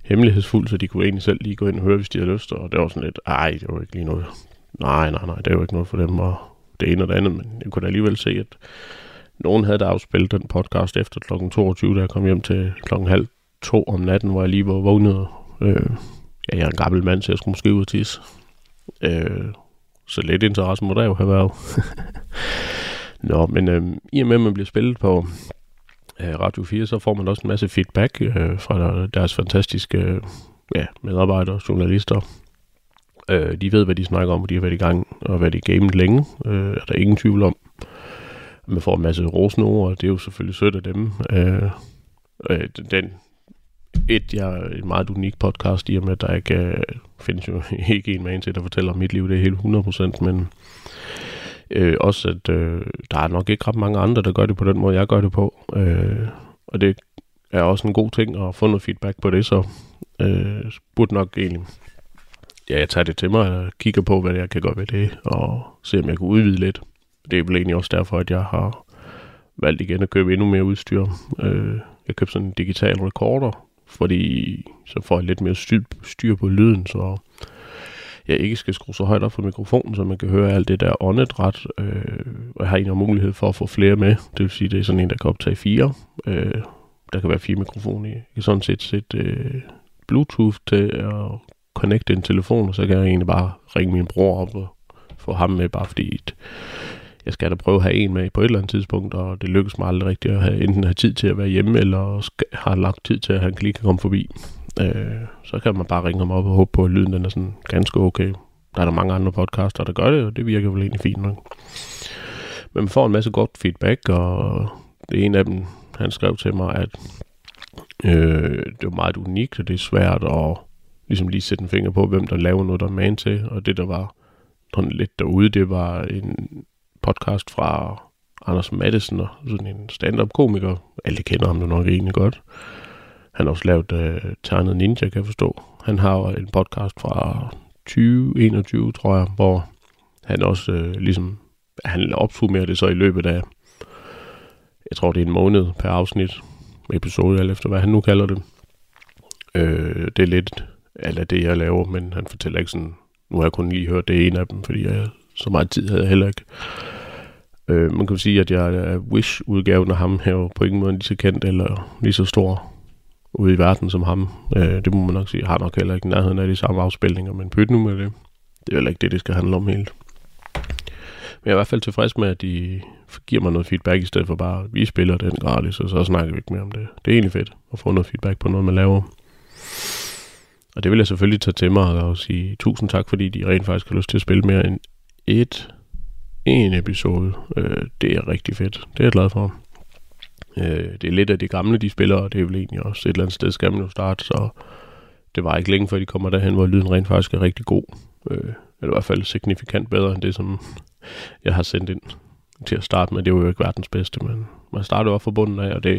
hemmelighedsfuldt, så de kunne egentlig selv lige gå ind og høre, hvis de havde lyst. Og det var sådan lidt, ej, det var ikke lige noget. Nej, nej, nej, det var ikke noget for dem, og det ene og det andet. Men jeg kunne da alligevel se, at nogen havde da afspillet den podcast efter kl. 22, da jeg kom hjem til klokken halv to om natten, hvor jeg lige var vågnet. Øh, ja, jeg er en gammel mand, så jeg skulle måske ud og tisse. Øh, så lidt interesse må der jo have været. (laughs) Nå, men øh, i og med, at man bliver spillet på øh, Radio 4, så får man også en masse feedback øh, fra deres fantastiske øh, ja, medarbejdere, journalister. Øh, de ved, hvad de snakker om, og de har været i gang og været i gamet længe, øh, er der ingen tvivl om. Man får en masse rosende ord, og det er jo selvfølgelig sødt af dem. Øh, øh, den, et, jeg er en meget unik podcast, i og med, at der ikke øh, findes jo (laughs) ikke en man til, der fortæller om mit liv, det er helt 100%, men Øh, også at øh, der er nok ikke ret mange andre, der gør det på den måde, jeg gør det på. Øh, og det er også en god ting at få noget feedback på det, så øh, burde nok egentlig... Ja, jeg tager det til mig og kigger på, hvad jeg kan gøre ved det, og se, om jeg kan udvide lidt. Det er vel egentlig også derfor, at jeg har valgt igen at købe endnu mere udstyr. Øh, jeg købte sådan en digital recorder, fordi så får jeg lidt mere styr, styr på lyden, så jeg ikke skal skrue så højt op for mikrofonen, så man kan høre alt det der åndedræt. Øh, og jeg har en mulighed for at få flere med. Det vil sige, det er sådan en, der kan optage fire. Øh, der kan være fire mikrofoner i. Jeg kan sådan set sætte øh, Bluetooth til at connecte en telefon, og så kan jeg egentlig bare ringe min bror op og få ham med, bare fordi jeg skal da prøve at have en med på et eller andet tidspunkt, og det lykkes mig aldrig rigtigt at have, enten have tid til at være hjemme, eller skal, har lagt tid til, at han lige kan komme forbi. Øh, så kan man bare ringe ham op og håbe på, at lyden den er sådan ganske okay. Der er der mange andre podcaster, der gør det, og det virker vel egentlig fint nok. Men man får en masse godt feedback, og det er en af dem, han skrev til mig, at øh, det var meget unikt, og det er svært at ligesom lige sætte en finger på, hvem der laver noget, der er man til. Og det, der var sådan lidt derude, det var en podcast fra Anders Madsen, sådan en stand-up-komiker. Alle kender ham jo nok egentlig godt. Han har også lavet øh, Ternet Ninja, kan jeg forstå. Han har en podcast fra 2021, tror jeg, hvor han også øh, ligesom, han opsummerer det så i løbet af, jeg tror det er en måned per afsnit, episode, eller efter hvad han nu kalder det. Øh, det er lidt eller det, jeg laver, men han fortæller ikke sådan, nu har jeg kun lige hørt det ene af dem, fordi jeg, så meget tid havde jeg heller ikke. Øh, man kan sige, at jeg er Wish-udgaven af ham her på ingen måde lige så kendt eller lige så stor ude i verden som ham. Øh, det må man nok sige. Har nok heller ikke nærheden af de samme afspilninger, men pyt nu med det. Det er heller ikke det, det skal handle om helt. Men jeg er i hvert fald tilfreds med, at de giver mig noget feedback, i stedet for bare, at vi spiller den gratis, og så snakker vi ikke mere om det. Det er egentlig fedt at få noget feedback på noget, man laver. Og det vil jeg selvfølgelig tage til mig og sige tusind tak, fordi de rent faktisk har lyst til at spille mere end et en episode. Øh, det er rigtig fedt. Det er jeg glad for. Øh, det er lidt af de gamle, de spiller, og det er vel egentlig også et eller andet sted, skal man jo starte, så det var ikke længe før de kommer derhen, hvor lyden rent faktisk er rigtig god. Øh, eller i hvert fald signifikant bedre end det, som jeg har sendt ind til at starte med. Det var jo ikke verdens bedste, men man startede op fra bunden af, og det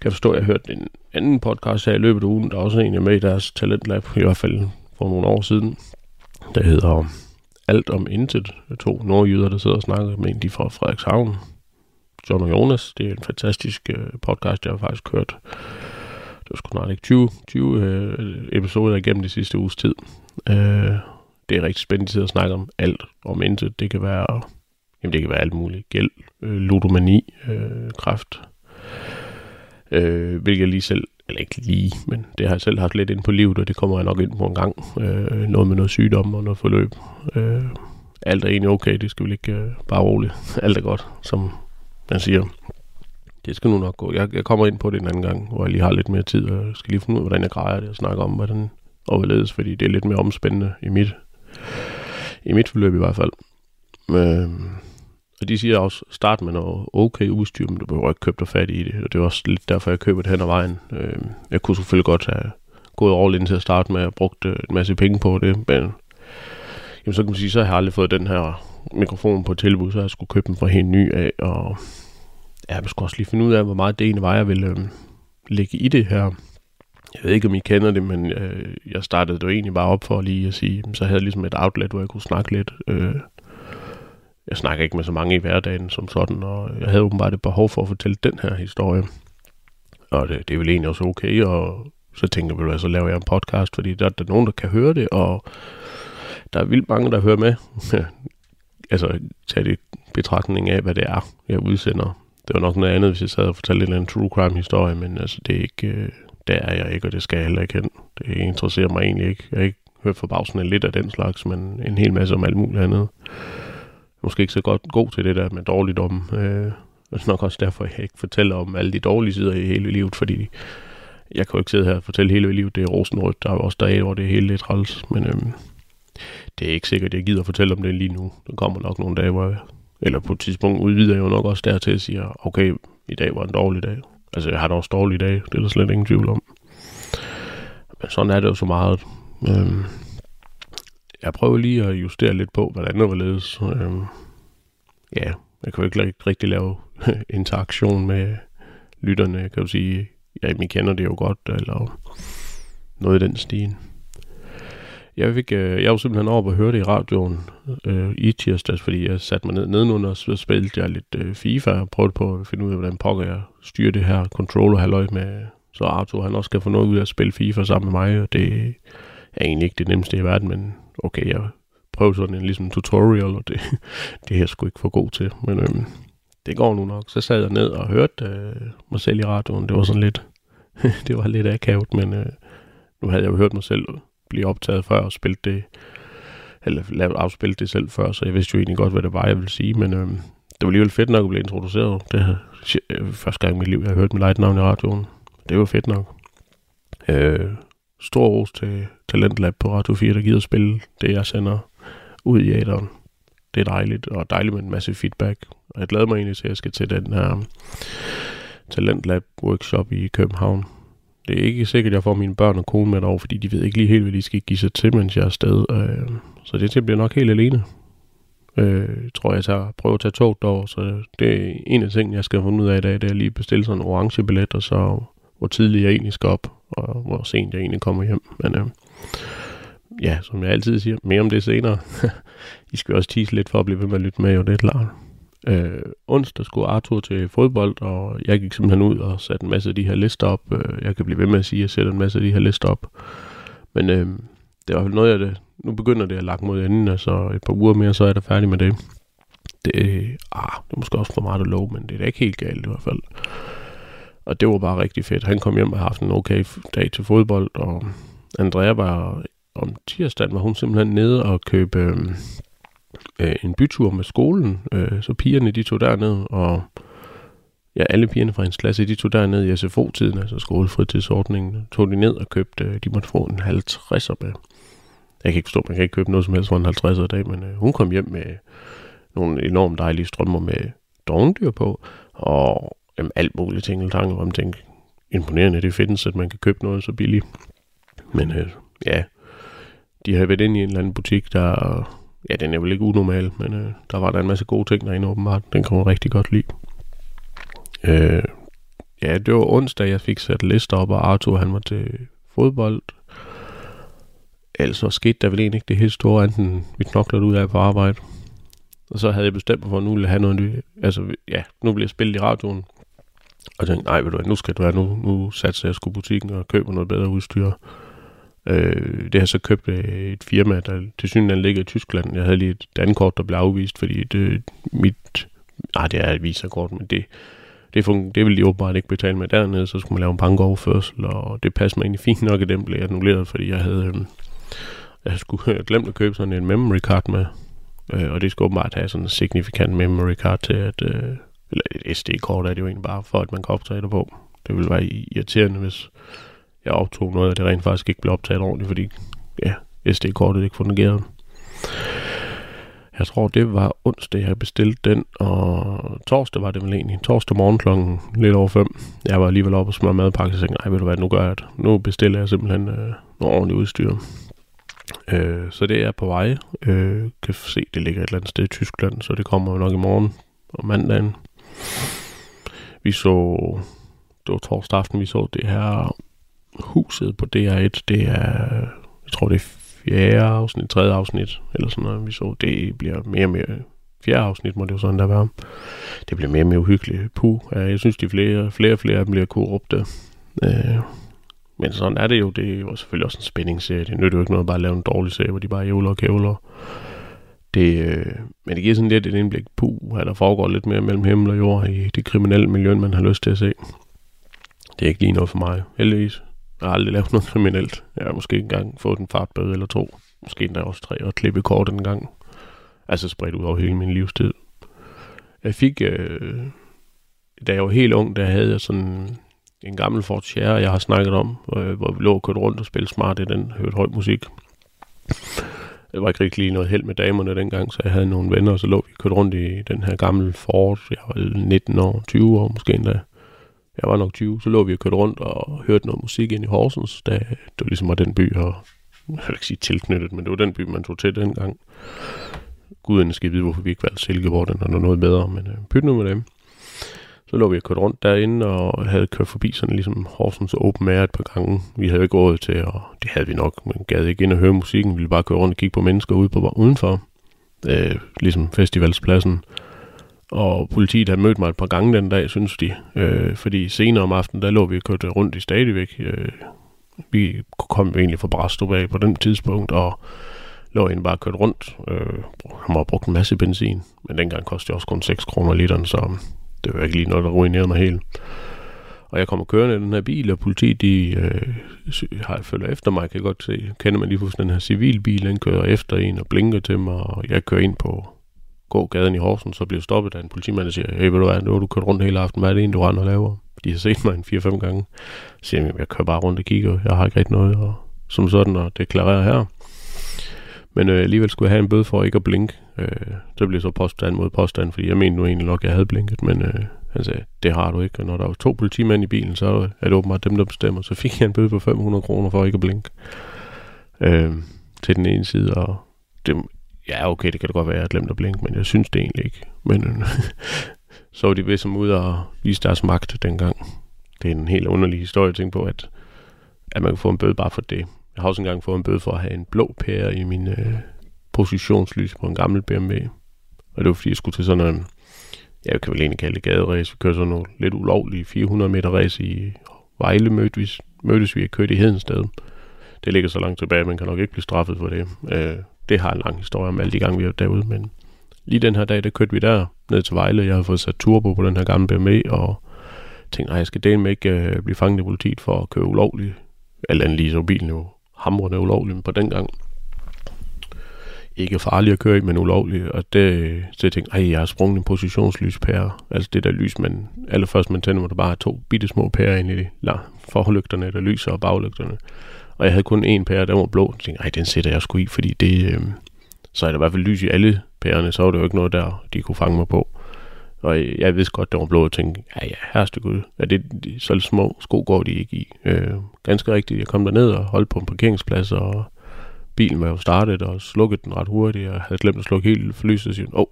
kan jeg forstå, at jeg hørte en anden podcast her i løbet af ugen, der er også en, jeg med i deres talentlab, i hvert fald for nogle år siden, der hedder alt om Intet. To nordjyder, der sidder og snakker med en, de fra Frederikshavn. John og Jonas. Det er en fantastisk øh, podcast, jeg har faktisk hørt. Det var sgu snart ikke 20, 20 øh, episoder igennem de sidste uges tid. Øh, det er rigtig spændende at snakke om alt om intet. Det kan være, jamen det kan være alt muligt. Gæld, øh, ludomani, øh, kræft. Øh, hvilket jeg lige selv, eller ikke lige, men det har jeg selv haft lidt ind på livet, og det kommer jeg nok ind på en gang. Øh, noget med noget sygdom og noget forløb. Øh, alt er egentlig okay, det skal vi ikke øh, bare roligt. (laughs) Alt er godt, som man siger. Det skal nu nok gå. Jeg, jeg kommer ind på det en anden gang, hvor jeg lige har lidt mere tid, og skal lige finde ud af, hvordan jeg grejer det, og snakke om, hvordan overledes, fordi det er lidt mere omspændende i mit, i mit forløb i hvert fald. Øh, og de siger også, start med noget okay udstyr, men du behøver ikke købe dig fat i det. Og det er også lidt derfor, jeg køber det hen ad vejen. Øh, jeg kunne selvfølgelig godt have gået all in til at starte med og brugt øh, en masse penge på det, men jamen, så kan man sige, så har jeg aldrig fået den her mikrofon på tilbud, så jeg skulle købe den fra helt ny af, og ja, jeg skulle også lige finde ud af, hvor meget det ene var, jeg ville øh, lægge i det her. Jeg ved ikke, om I kender det, men øh, jeg startede det jo egentlig bare op for lige at sige, så havde jeg ligesom et outlet, hvor jeg kunne snakke lidt. Øh, jeg snakker ikke med så mange i hverdagen som sådan, og jeg havde åbenbart et behov for at fortælle den her historie. Og det, det er vel egentlig også okay, og så tænker jeg, så laver jeg en podcast, fordi der, der er nogen, der kan høre det, og der er vildt mange, der hører med. (laughs) altså, tag det betragtning af, hvad det er, jeg udsender. Det var nok noget andet, hvis jeg sad og fortalte en eller anden true crime historie, men altså, det er ikke, øh, der er jeg ikke, og det skal jeg heller ikke hen. Det interesserer mig egentlig ikke. Jeg har ikke hørt forbavsende lidt af den slags, men en hel masse om alt muligt andet. Måske ikke så godt god til det der med dårligdom. Øh, det er nok også derfor, jeg ikke fortæller om alle de dårlige sider i hele livet, fordi jeg kan jo ikke sidde her og fortælle hele livet, det er rosenrødt. Der er også dage, hvor det er helt lidt træls, men øhm, det er ikke sikkert, at jeg gider fortælle om det lige nu. Der kommer nok nogle dage, hvor jeg, eller på et tidspunkt udvider jeg jo nok også dertil og siger, okay, i dag var en dårlig dag. Altså, jeg har da også dårlige dage, det er der slet ingen tvivl om. Men sådan er det jo så meget. Øhm, jeg prøver lige at justere lidt på, hvordan det var ledes. Øhm, ja, jeg kan jo ikke rigtig lave (laughs) interaktion med lytterne, kan du sige. Ja, I kender det jo godt, eller noget i den stil. Jeg, fik, øh, jeg var simpelthen over at høre det i radioen øh, i tirsdags, fordi jeg satte mig ned nedenunder, og så spillede jeg lidt øh, FIFA, og prøvede på at finde ud af, hvordan pokker jeg styrer det her controller halløj med, så Arthur han også skal få noget ud af at spille FIFA sammen med mig, og det er egentlig ikke det nemmeste i verden, men okay, jeg prøvede sådan en ligesom tutorial, og det, (laughs) det er jeg sgu ikke for god til, men øhm, det går nu nok. Så sad jeg ned og hørte øh, mig selv i radioen, det var sådan lidt, (laughs) det var lidt akavet, men øh, nu havde jeg jo hørt mig selv blive optaget før og spillet det, eller lavet afspillet det selv før, så jeg vidste jo egentlig godt, hvad det var, jeg ville sige, men øh, det var alligevel fedt nok at blive introduceret. Det er øh, første gang i mit liv, jeg har hørt mit eget navn i radioen. Det var fedt nok. Øh, stor ros til Talentlab på Radio 4, der gider at spille det, jeg sender ud i æderen. Det er dejligt, og dejligt med en masse feedback. Og jeg glæder mig egentlig til, at jeg skal til den her Talentlab workshop i København det er ikke sikkert, at jeg får mine børn og kone med over, fordi de ved ikke lige helt, hvad de skal give sig til, mens jeg er afsted. Øh, så det til bliver nok helt alene. Øh, tror jeg tager, prøver at tage tog derovre, så det er en af tingene, jeg skal finde ud af i dag, det er lige bestille sådan en orange billet, og så hvor tidligt jeg egentlig skal op, og hvor sent jeg egentlig kommer hjem. Men øh, ja, som jeg altid siger, mere om det senere. (laughs) I skal også tease lidt for at blive ved med at lytte med, jo det er klart. Øh, onsdag skulle Arthur til fodbold, og jeg gik simpelthen ud og satte en masse af de her lister op. Øh, jeg kan blive ved med at sige, at jeg sætter en masse af de her lister op. Men øh, det var noget af det. Nu begynder det at lakke mod enden, altså et par uger mere, så er jeg færdig med det. Det, ah, det er måske også for meget at love, men det er da ikke helt galt i hvert fald. Og det var bare rigtig fedt. Han kom hjem og har haft en okay dag til fodbold, og Andrea var om tirsdagen var hun simpelthen nede og købe øh, øh, en bytur med skolen, øh, så pigerne de tog derned, og ja, alle pigerne fra hendes klasse, de tog derned i SFO-tiden, altså skolefritidsordningen, tog de ned og købte, øh, de måtte få en 50'er med. Jeg kan ikke forstå, man kan ikke købe noget som helst for en 50'er i dag, men øh, hun kom hjem med nogle enormt dejlige strømmer med dogndyr på, og jamen, alt muligt ting og tanker, imponerende det findes, at man kan købe noget så billigt. Men øh, ja, de har været inde i en eller anden butik, der... Ja, den er vel ikke unormal, men øh, der var der en masse gode ting derinde åbenbart. Den kunne man rigtig godt lide. Øh, ja, det var onsdag, jeg fik sat lister op, og Arthur han var til fodbold. Altså skete der vel egentlig ikke det helt store, enten vi knoklede ud af på arbejde. Og så havde jeg bestemt mig for, at nu ville jeg have noget nyt. Altså, ja, nu bliver jeg spillet i radioen. Og tænkte, nej, ved du hvad, nu skal det være, nu, nu satser jeg sgu butikken og køber noget bedre udstyr. Øh, det har så købt et firma, der til synligheden ligger i Tyskland. Jeg havde lige et dankort, der blev afvist, fordi det, mit... Nej, det er et visakort, men det, det, fun- det ville de åbenbart ikke betale med dernede, så skulle man lave en bankoverførsel, og det passede mig egentlig fint nok, at den blev annulleret, fordi jeg havde, øh, jeg skulle (laughs) have glemt at købe sådan en memory card med, øh, og det skulle åbenbart have sådan en signifikant memory card til, at, øh, eller et SD-kort er det jo egentlig bare, for at man kan optage det på. Det ville være irriterende, hvis jeg optog noget, og det rent faktisk ikke blev optaget ordentligt, fordi ja, SD-kortet ikke fungerede. Jeg tror, det var onsdag, jeg bestilte den, og torsdag var det vel egentlig. Torsdag morgen klokken lidt over fem. Jeg var alligevel oppe og smøre madpakke, og tænkte, nej, ved du hvad, nu gør jeg det. Nu bestiller jeg simpelthen øh, noget ordentligt udstyr. Øh, så det er på vej. Øh, kan se, det ligger et eller andet sted i Tyskland, så det kommer nok i morgen og mandagen. Vi så, det var torsdag aften, vi så det her huset på DR1. Det er, jeg tror det er fjerde afsnit, tredje afsnit, eller sådan noget, vi så. Det bliver mere og mere, fjerde afsnit må det jo sådan der være. Det bliver mere og mere uhyggeligt. Puh, jeg synes, de flere, flere og flere af dem bliver korrupte. Øh, men sådan er det jo. Det er jo selvfølgelig også en spændingsserie. Det nytter jo ikke noget bare at lave en dårlig serie, hvor de bare ævler og kævler. Det, øh, men det giver sådan lidt et indblik. på, at der foregår lidt mere mellem himmel og jord i det kriminelle miljø, man har lyst til at se. Det er ikke lige noget for mig, heldigvis. Jeg har aldrig lavet noget kriminelt. Jeg har måske engang fået en fartbøde eller to. Måske endda også tre og klippe kort en gang. Altså spredt ud over hele min livstid. Jeg fik, øh, da jeg var helt ung, der havde jeg sådan en gammel Ford Sierra, jeg har snakket om, øh, hvor vi lå og kørte rundt og spillede smart i den, hørte høj musik. Det var ikke rigtig lige noget held med damerne dengang, så jeg havde nogle venner, og så lå vi kørt rundt i den her gamle Ford. Jeg var 19 år, 20 år måske endda. Jeg var nok 20, så lå vi og kørte rundt og hørte noget musik ind i Horsens, da det var ligesom var den by, og jeg vil ikke sige tilknyttet, men det var den by, man tog til dengang. Gud skal vide, hvorfor vi ikke valgte Silkeborg, den er noget bedre, men øh, pyt nu med dem. Så lå vi og kørte rundt derinde og havde kørt forbi sådan ligesom Horsens Open Air et par gange. Vi havde ikke råd til, og det havde vi nok, men gad ikke ind og høre musikken. Vi ville bare køre rundt og kigge på mennesker ude på, udenfor. Øh, ligesom festivalspladsen. Og politiet havde mødt mig et par gange den dag, synes de. Øh, fordi senere om aftenen, der lå vi og kørte rundt i stadigvæk. Øh, vi kom jo egentlig fra Brastrup af på den tidspunkt, og lå egentlig bare kørt rundt. Øh, han var brugt en masse benzin, men dengang kostede det også kun 6 kroner literen, så det var ikke lige noget, der ruinerede mig helt. Og jeg kommer kørende i den her bil, og politiet de, øh, har følger efter mig, kan jeg godt se. Kender man lige pludselig den her civilbil, den kører efter en og blinker til mig, og jeg kører ind på gågaden i Horsens, så bliver stoppet af en politimand, der siger, hey, ved du hvad, nu har du kørt rundt hele aften, hvad er det en, du render og laver? De har set mig en 4-5 gange. Så siger jeg, jeg kører bare rundt og kigger, jeg har ikke rigtig noget og, som sådan at deklarere her. Men øh, alligevel skulle jeg have en bøde for ikke at blinke. Øh, det blev så påstand mod påstand, fordi jeg mente nu egentlig nok, at jeg havde blinket, men øh, han sagde, det har du ikke. Og når der var to politimænd i bilen, så er det åbenbart dem, der bestemmer. Så fik jeg en bøde på 500 kroner for ikke at blinke. Øh, til den ene side, og det, ja, okay, det kan det godt være, at jeg glemte at blinke, men jeg synes det egentlig ikke. Men øh, (laughs) så var de ved som ud og vise deres magt dengang. Det er en helt underlig historie at tænke på, at, at man kan få en bøde bare for det. Jeg har også engang fået en bøde for at have en blå pære i min øh, positionslys på en gammel BMW. Og det var fordi, jeg skulle til sådan en, jeg kan vel egentlig kalde det gaderæs. Vi kørte sådan nogle lidt ulovlige 400 meter race i Vejle mødtes, mødtes vi og kørte i Hedensted. Det ligger så langt tilbage, man kan nok ikke blive straffet for det. Øh, det har en lang historie om alle de gange, vi var derude, men lige den her dag, der kørte vi der ned til Vejle. Jeg havde fået sat turbo på den her gamle BMW, og tænkte, nej, jeg skal dele med ikke øh, blive fanget i politiet for at køre ulovligt. Alt andet lige så bilen jo hamrende ulovlig, men på den gang ikke farlig at køre i, men ulovlig. Og det, så jeg tænkte, ej, jeg har sprunget en positionslyspære. Altså det der lys, man, allerførst man tænder, hvor der bare er to bitte små pærer ind i de la, forlygterne, der lyser og baglygterne. Og jeg havde kun en pære, der var blå. Jeg tænkte, ej, den sætter jeg sgu i, fordi det, øh, så er der i hvert fald lys i alle pærerne, så var det jo ikke noget der, de kunne fange mig på. Og jeg vidste godt, det var blå, og tænkte, ja ja, herreste gud, er det de, så små sko går de ikke i. Øh, ganske rigtigt, jeg kom derned og holdt på en parkeringsplads, og bilen var jo startet og slukket den ret hurtigt, og havde glemt at slukke helt for lyset, og siger, åh, oh,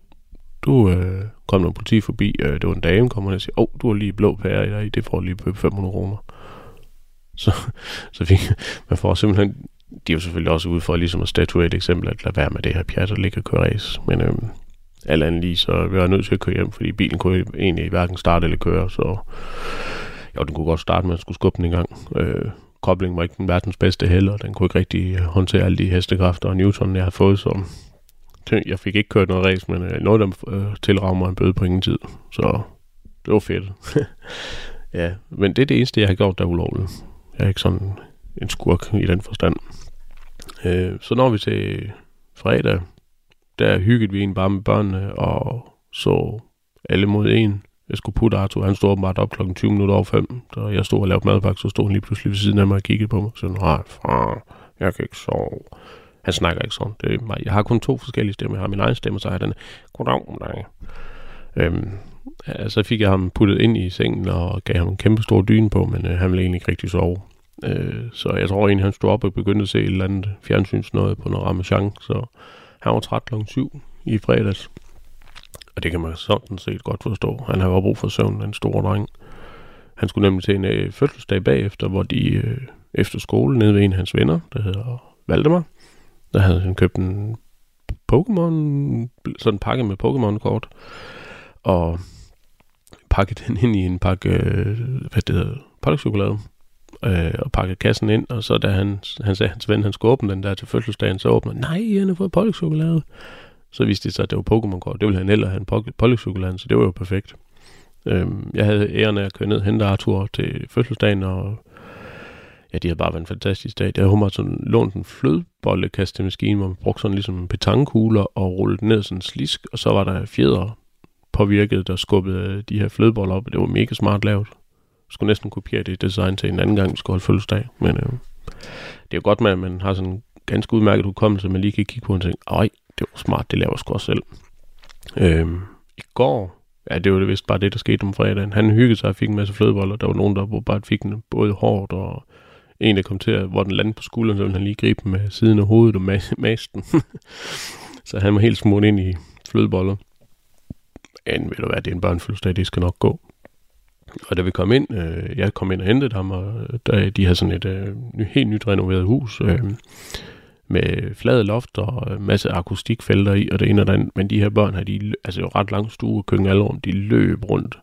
du øh, kom noget politi forbi, øh, det var en dame, kommer og siger, åh, oh, du har lige blå pære i dig, det får lige på 500 kroner. Så, (laughs) så fik, man får simpelthen, de er jo selvfølgelig også ude for ligesom at statuere et eksempel, at lade være med det her pjat og ligge og køre race, men øh, alt andet lige, så vi var nødt til at køre hjem, fordi bilen kunne egentlig hverken starte eller køre, så jo, den kunne godt starte med at skulle skubbe den i gang. Øh, koblingen var ikke den verdens bedste heller, den kunne ikke rigtig håndtere alle de hestekræfter og newton, jeg havde fået, så jeg fik ikke kørt noget race, men øh, noget af dem øh, tilrager mig en bøde på ingen tid, så det var fedt. (laughs) ja, men det er det eneste, jeg har gjort, der er ulovligt. Jeg er ikke sådan en skurk i den forstand. Øh, så når vi til fredag, der hyggede vi egentlig bare med børnene, og så alle mod en. Jeg skulle putte Arthur, han stod åbenbart op klokken 20 minutter over 5, da jeg stod og lavede madpakke, så stod han lige pludselig ved siden af mig og kiggede på mig. Så nej, far, jeg kan ikke sove. Han snakker ikke sådan. Det er mig. Jeg har kun to forskellige stemmer. Jeg har min egen stemme, og så har jeg den, goddag, goddag. Øhm, ja, så fik jeg ham puttet ind i sengen og gav ham en kæmpe stor dyne på, men øh, han ville egentlig ikke rigtig sove. Øh, så jeg tror egentlig, han stod op og begyndte at se et eller andet fjernsynsnøje på noget ramachan, så han var træt kl. 7 i fredags. Og det kan man sådan set godt forstå. Han har jo brug for søvn, den store dreng. Han skulle nemlig til en øh, fødselsdag bagefter, hvor de øh, efter skole nede ved en af hans venner, der hedder Valdemar, der havde han købt en Pokémon, sådan en pakke med Pokémon-kort, og pakket den ind i en pakke, øh, hvad det hedder, pakkechokolade øh, og pakket kassen ind, og så da han, han sagde, at hans ven han skulle åbne den der til fødselsdagen, så åbner nej, han har fået pålægtschokolade. Så viste det sig, at det var Pokémon-kort. Det ville han ellers have en pålægtschokolade, så det var jo perfekt. Øhm, jeg havde æren af at køre ned og hente Arthur til fødselsdagen, og ja, det har bare været en fantastisk dag. Der har hun sådan lånt en flødebollekastemaskine, hvor man brugte sådan ligesom petankugler og rullet ned sådan en slisk, og så var der fjeder påvirket, der skubbede de her flødeboller op, og det var mega smart lavet. Skulle næsten kopiere det design til en anden gang, vi skulle holde fødselsdag. Men øh, det er jo godt med, at man har sådan en ganske udmærket hukommelse, man lige kan kigge på og tænke, ej, det var smart, det laver jeg sgu også selv. Øh, I går, ja, det var det vist bare det, der skete om fredagen. Han hyggede sig og fik en masse flødeboller. Der var nogen, der bare fik den både hårdt og en, der kom til, at, hvor den landede på skulderen, så ville han lige gribe den med siden af hovedet og masten. (laughs) så han var helt smurt ind i flødeboller. Men ved du hvad, det er en børnefødselsdag, det skal nok gå. Og da vi kom ind, øh, jeg kom ind og hentede ham, og der, de havde sådan et øh, helt nyt renoveret hus, øh, med flade loft og øh, masse akustikfelter i, og det ene og det andet. Men de her børn har de, altså jo ret lang stue, køkken alle rum, de løb rundt.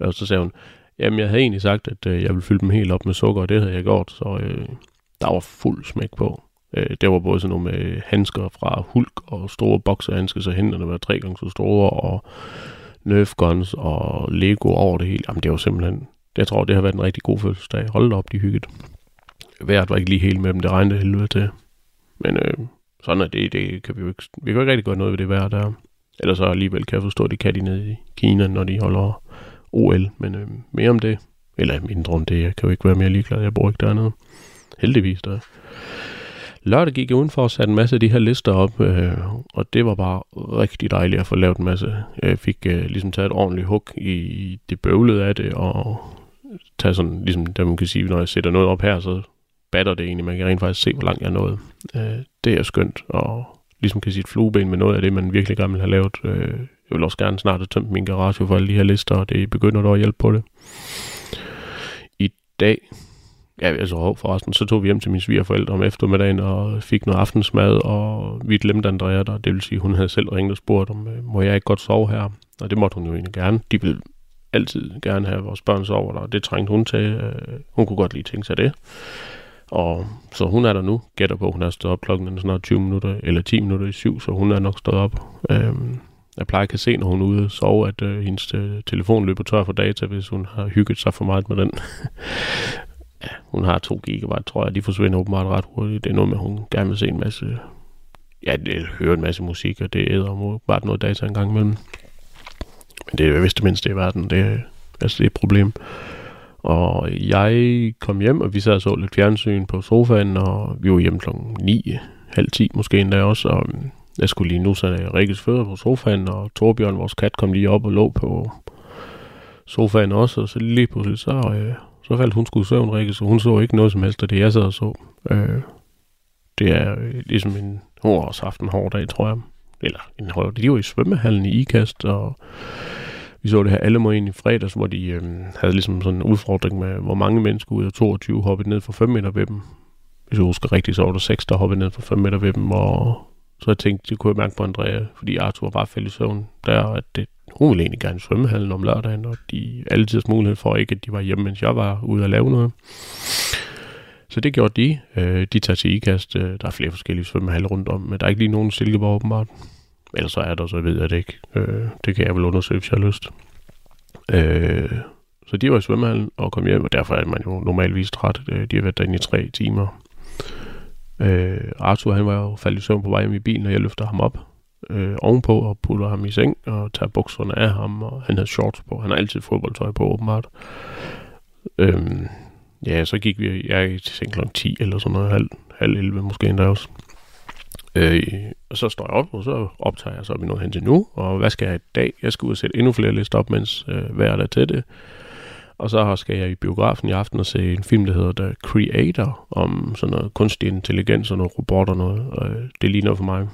Og så sagde hun, Jamen, jeg havde egentlig sagt, at øh, jeg ville fylde dem helt op med sukker, og det havde jeg gjort, så øh, der var fuld smæk på. Øh, der var både sådan nogle med handsker fra Hulk og store bokserhandsker, så hænderne var tre gange så store, og Nerf guns og Lego over det hele. Jamen, det var simpelthen... Jeg tror, det har været en rigtig god fødselsdag. Hold op, de hygget. Vejret var ikke lige helt med dem, det regnede helvede til. Men øh, sådan er det, det kan vi jo ikke... Vi kan jo ikke rigtig gøre noget ved det vejr der. Eller så alligevel kan jeg forstå, at de kan de nede i Kina, når de holder OL, men øh, mere om det, eller mindre om det, jeg kan jo ikke være mere ligeglad, jeg bor ikke dernede. Heldigvis der. Lørdag gik jeg udenfor og satte en masse af de her lister op, øh, og det var bare rigtig dejligt at få lavet en masse. Jeg fik øh, ligesom taget et ordentligt hug i det bøvlede af det, og tage sådan, ligesom der man kan sige, når jeg sætter noget op her, så batter det egentlig. Man kan rent faktisk se, hvor langt jeg er nået. Øh, det er skønt, og ligesom kan sige et flueben med noget af det, man virkelig gerne vil have lavet. Øh, jeg vil også gerne snart have tømt min garage for alle de her lister, og det begynder dog at hjælpe på det. I dag, ja, altså forresten, så tog vi hjem til mine svigerforældre om eftermiddagen og fik noget aftensmad, og vi glemte Andrea der. Det vil sige, hun havde selv ringet og spurgt, om øh, må jeg ikke godt sove her? Og det måtte hun jo egentlig gerne. De vil altid gerne have vores børn sover der, og det trængte hun til. Øh, hun kunne godt lige tænke sig det. Og så hun er der nu, gætter på, hun er stået op klokken snart 20 minutter, eller 10 minutter i syv, så hun er nok stået op. Øhm, jeg plejer at kan se, når hun er ude og sove, at øh, hendes øh, telefon løber tør for data, hvis hun har hygget sig for meget med den ja, hun har 2 gigabyte, tror jeg. De forsvinder åbenbart ret hurtigt. Det er noget med, at hun gerne vil se en masse... Ja, det hører en masse musik, og det æder bare noget data en gang imellem. Men det er vist det mindste i verden. Det er, altså, det er et problem. Og jeg kom hjem, og vi sad og så lidt fjernsyn på sofaen, og vi var hjemme klokken 9, halv 10 måske endda også, og mm, jeg skulle lige nu sætte Rikkes fødder på sofaen, og Torbjørn, vores kat, kom lige op og lå på sofaen også, og så lige pludselig, så, øh, så faldt hun skulle søvn, Rikke, så hun så ikke noget som helst af det, jeg sad og så. Øh, det er øh, ligesom en, hun har også haft en hård dag, tror jeg. Eller en hård De var i svømmehallen i IKAST, og vi så det her alle ind i fredags, hvor de øh, havde ligesom sådan en udfordring med, hvor mange mennesker ud af 22 hoppede ned for 5 meter ved dem. Hvis jeg husker rigtigt, så var der 6, der hoppede ned for 5 meter ved dem, og så jeg tænkte, det kunne jeg mærke på Andrea, fordi Arthur bare faldt i søvn der, at det, hun ville egentlig gerne i svømmehallen om lørdagen, og de altid mulighed for ikke, at de var hjemme, mens jeg var ude at lave noget. Så det gjorde de. Øh, de tager til ikast. Øh, der er flere forskellige svømmehaller rundt om, men der er ikke lige nogen Silkeborg åbenbart. Ellers så er der, så ved jeg det ikke. Øh, det kan jeg vel undersøge, hvis jeg har lyst. Øh, så de var i svømmehallen og kom hjem, og derfor er man jo normalvis træt. Øh, de har været derinde i tre timer. Øh, Arthur han var jo faldet i søvn på vej hjem i bilen, og jeg løfter ham op øh, ovenpå og putter ham i seng og tager bukserne af ham, og han havde shorts på. Han har altid fodboldtøj på, åbenbart. Øhm, ja, så gik vi, jeg i seng kl. 10 eller sådan noget, halv, halv 11 måske endda også. Øh, og så står jeg op, og så optager jeg så vi noget hen til nu, og hvad skal jeg i dag? Jeg skal ud og sætte endnu flere lister op, mens øh, hver er til det. Og så skal jeg i biografen i aften og se en film, der hedder The Creator, om sådan noget kunstig intelligens og noget robot og noget. Og øh, det ligner for mig.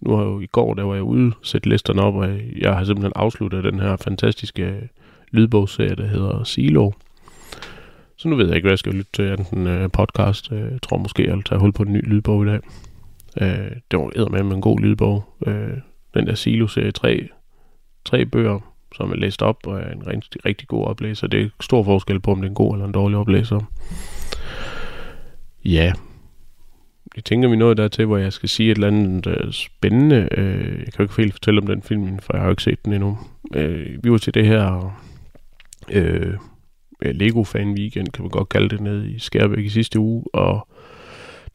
Nu har jeg jo i går, der var jeg ude sætte listerne op, og jeg har simpelthen afsluttet den her fantastiske lydbogsserie, der hedder Silo. Så nu ved jeg ikke, hvad jeg skal lytte til enten uh, øh, podcast. Uh, jeg tror måske, jeg vil tage hul på en ny lydbog i dag. Uh, det var med med en god lydbog. Uh, den der Silo-serie, tre, tre bøger, som er læst op, og er en rigtig, rigtig god oplæser. Det er stor forskel på, om det er en god eller en dårlig oplæser. Ja, jeg tænker, vi nåede dertil, hvor jeg skal sige et eller andet uh, spændende. Uh, jeg kan jo ikke helt fortælle om den film, for jeg har jo ikke set den endnu. Uh, vi var til det her uh, Lego Fan Weekend, kan man godt kalde det, nede i Skærbæk i sidste uge, og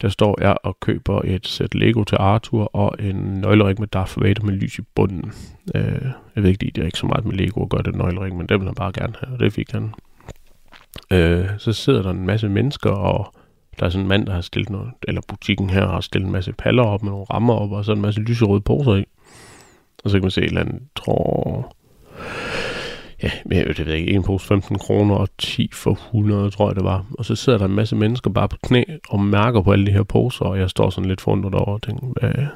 der står jeg og køber et sæt Lego til Arthur og en nøglering med Darth Vader med lys i bunden. Uh, jeg ved ikke, det er ikke så meget med Lego at gøre det nøglering, men det vil han bare gerne have, og det fik han. Uh, så sidder der en masse mennesker, og der er sådan en mand, der har stillet noget, eller butikken her har stillet en masse paller op med nogle rammer op, og så en masse lyserøde poser i. Og så kan man se et eller andet, tror... Ja, jeg ved ikke, en pose 15 kroner og 10 for 100, tror jeg det var. Og så sidder der en masse mennesker bare på knæ og mærker på alle de her poser, og jeg står sådan lidt forundret over og tænker, hvad,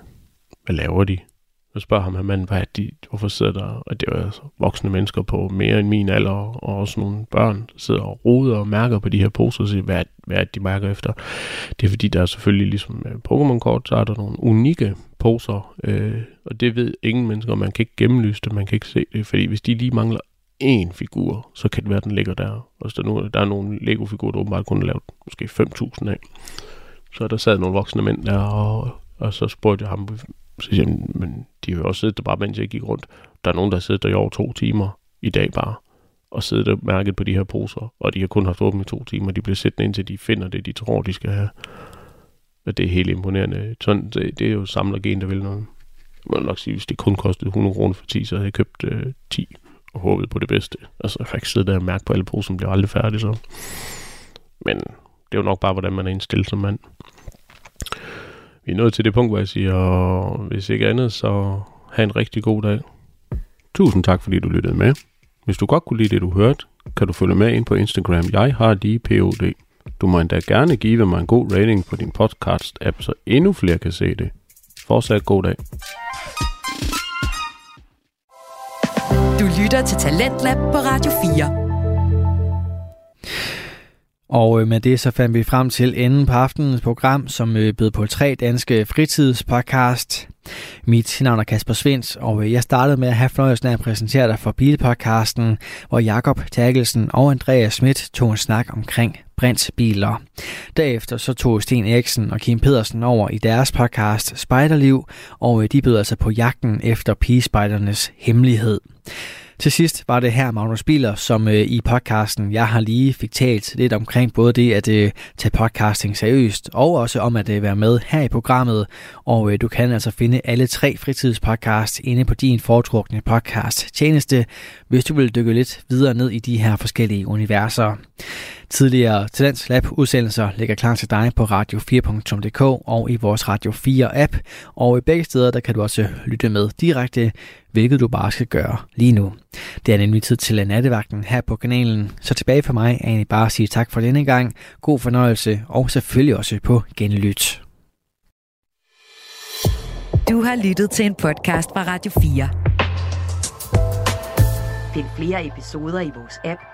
hvad laver de? Jeg spørger ham her mand, hvad er de, hvorfor sidder der, og det er altså voksne mennesker på mere end min alder, og også nogle børn, der sidder og roder og mærker på de her poser, og siger, hvad, hvad er de mærker efter? Det er fordi, der er selvfølgelig ligesom øh, Pokémon-kort, så er der nogle unikke poser, øh, og det ved ingen mennesker, man kan ikke gennemlyse det, man kan ikke se det, fordi hvis de lige mangler én figur, så kan det være, den ligger der. Og så der, nu, der er nogle Lego-figurer, der åbenbart kun er lavet måske 5.000 af, så der sad nogle voksne mænd der, og, og så spurgte jeg ham, så siger jeg, men de har jo også siddet der bare, mens jeg gik rundt. Der er nogen, der har siddet der i over to timer i dag bare, og siddet og mærket på de her poser, og de har kun haft åbent i to timer. De bliver siddende indtil de finder det, de tror, de skal have. Og det er helt imponerende. Sådan, det, det er jo samlergen, der vil noget. Man må nok sige, hvis det kun kostede 100 kroner for 10, så havde jeg købt øh, 10 og håbet på det bedste. Altså, jeg kan ikke sidde der og mærke på alle poser, som bliver aldrig færdig så. Men det er jo nok bare, hvordan man er indstillet som mand vi er nået til det punkt, hvor jeg siger, hvis ikke andet, så have en rigtig god dag. Tusind tak, fordi du lyttede med. Hvis du godt kunne lide det, du hørte, kan du følge med ind på Instagram. Jeg har lige POD. Du må endda gerne give mig en god rating på din podcast-app, så endnu flere kan se det. Fortsat god dag. Du lytter til Talentlab på Radio 4. Og øh, med det så fandt vi frem til enden på aftenens program, som øh, bød på tre danske fritidspodcast. Mit navn er Kasper Svens, og øh, jeg startede med at have fornøjelsen af at præsentere dig for Bilpodcasten, hvor Jakob Terkelsen og Andreas Schmidt tog en snak omkring brintbiler. Derefter så tog Sten Eriksen og Kim Pedersen over i deres podcast Spejderliv, og de bød altså på jagten efter pigespejdernes hemmelighed. Til sidst var det her Magnus Biler, som øh, i podcasten Jeg har lige fik talt lidt omkring både det at øh, tage podcasting seriøst, og også om at øh, være med her i programmet. Og øh, du kan altså finde alle tre fritidspodcasts inde på din foretrukne podcast tjeneste, hvis du vil dykke lidt videre ned i de her forskellige universer. Tidligere Talents Lab udsendelser ligger klar til dig på radio4.dk og i vores Radio 4 app. Og i begge steder der kan du også lytte med direkte, hvilket du bare skal gøre lige nu. Det er nemlig tid til nattevagten her på kanalen, så tilbage for mig er egentlig bare at sige tak for denne gang, god fornøjelse og selvfølgelig også på genlyt. Du har lyttet til en podcast fra Radio 4. Find flere episoder i vores app,